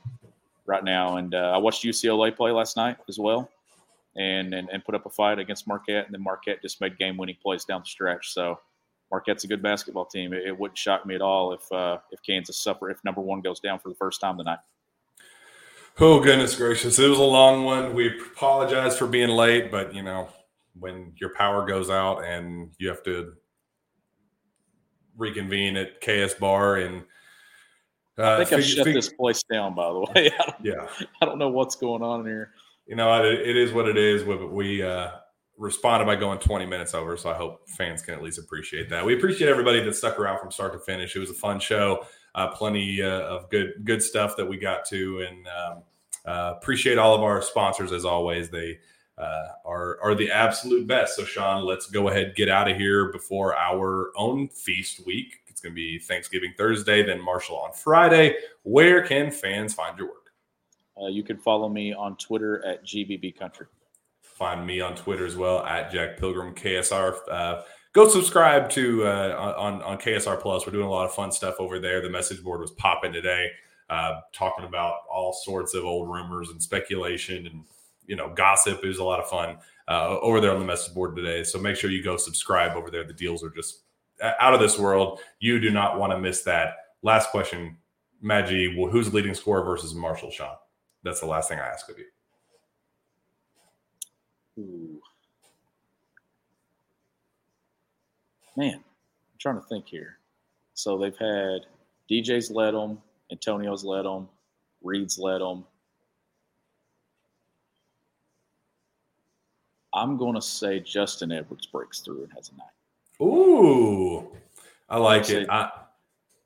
right now. And uh, I watched UCLA play last night as well and, and, and put up a fight against Marquette. And then Marquette just made game winning plays down the stretch. So Marquette's a good basketball team. It, it wouldn't shock me at all if uh, if Kansas suffer if number one goes down for the first time tonight. Oh goodness gracious! It was a long one. We apologize for being late, but you know when your power goes out and you have to reconvene at KS Bar and uh, I think I've shut this place down. By the way, <laughs> I yeah, I don't know what's going on in here. You know, it, it is what it is. We uh, responded by going 20 minutes over, so I hope fans can at least appreciate that. We appreciate everybody that stuck around from start to finish. It was a fun show. Uh, plenty uh, of good good stuff that we got to, and um, uh, appreciate all of our sponsors as always. They uh, are are the absolute best. So, Sean, let's go ahead get out of here before our own feast week. It's going to be Thanksgiving Thursday, then Marshall on Friday. Where can fans find your work? Uh, you can follow me on Twitter at GBB Country. Find me on Twitter as well at Jack Pilgrim KSR. Uh, go subscribe to uh, on on KSR Plus. We're doing a lot of fun stuff over there. The message board was popping today, uh, talking about all sorts of old rumors and speculation and you know gossip. It was a lot of fun uh, over there on the message board today. So make sure you go subscribe over there. The deals are just out of this world. You do not want to miss that. Last question, Maggie. Well, who's leading scorer versus Marshall Sean? That's the last thing I ask of you. Ooh. Man, I'm trying to think here. So they've had DJ's led them, Antonio's led them, Reed's led them, I'm going to say Justin Edwards breaks through and has a night. Ooh, I like it. I,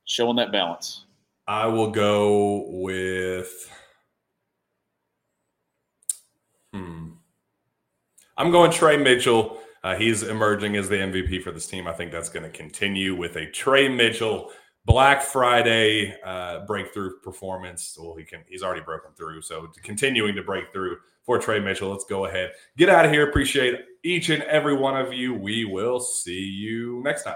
showing that balance. I will go with. Hmm. I'm going Tre Mitchell. Uh, he's emerging as the MVP for this team. I think that's going to continue with a Tre Mitchell Black Friday uh, breakthrough performance. Well, he can. He's already broken through, so continuing to break through for Tre Mitchell. Let's go ahead, get out of here. Appreciate each and every one of you. We will see you next time.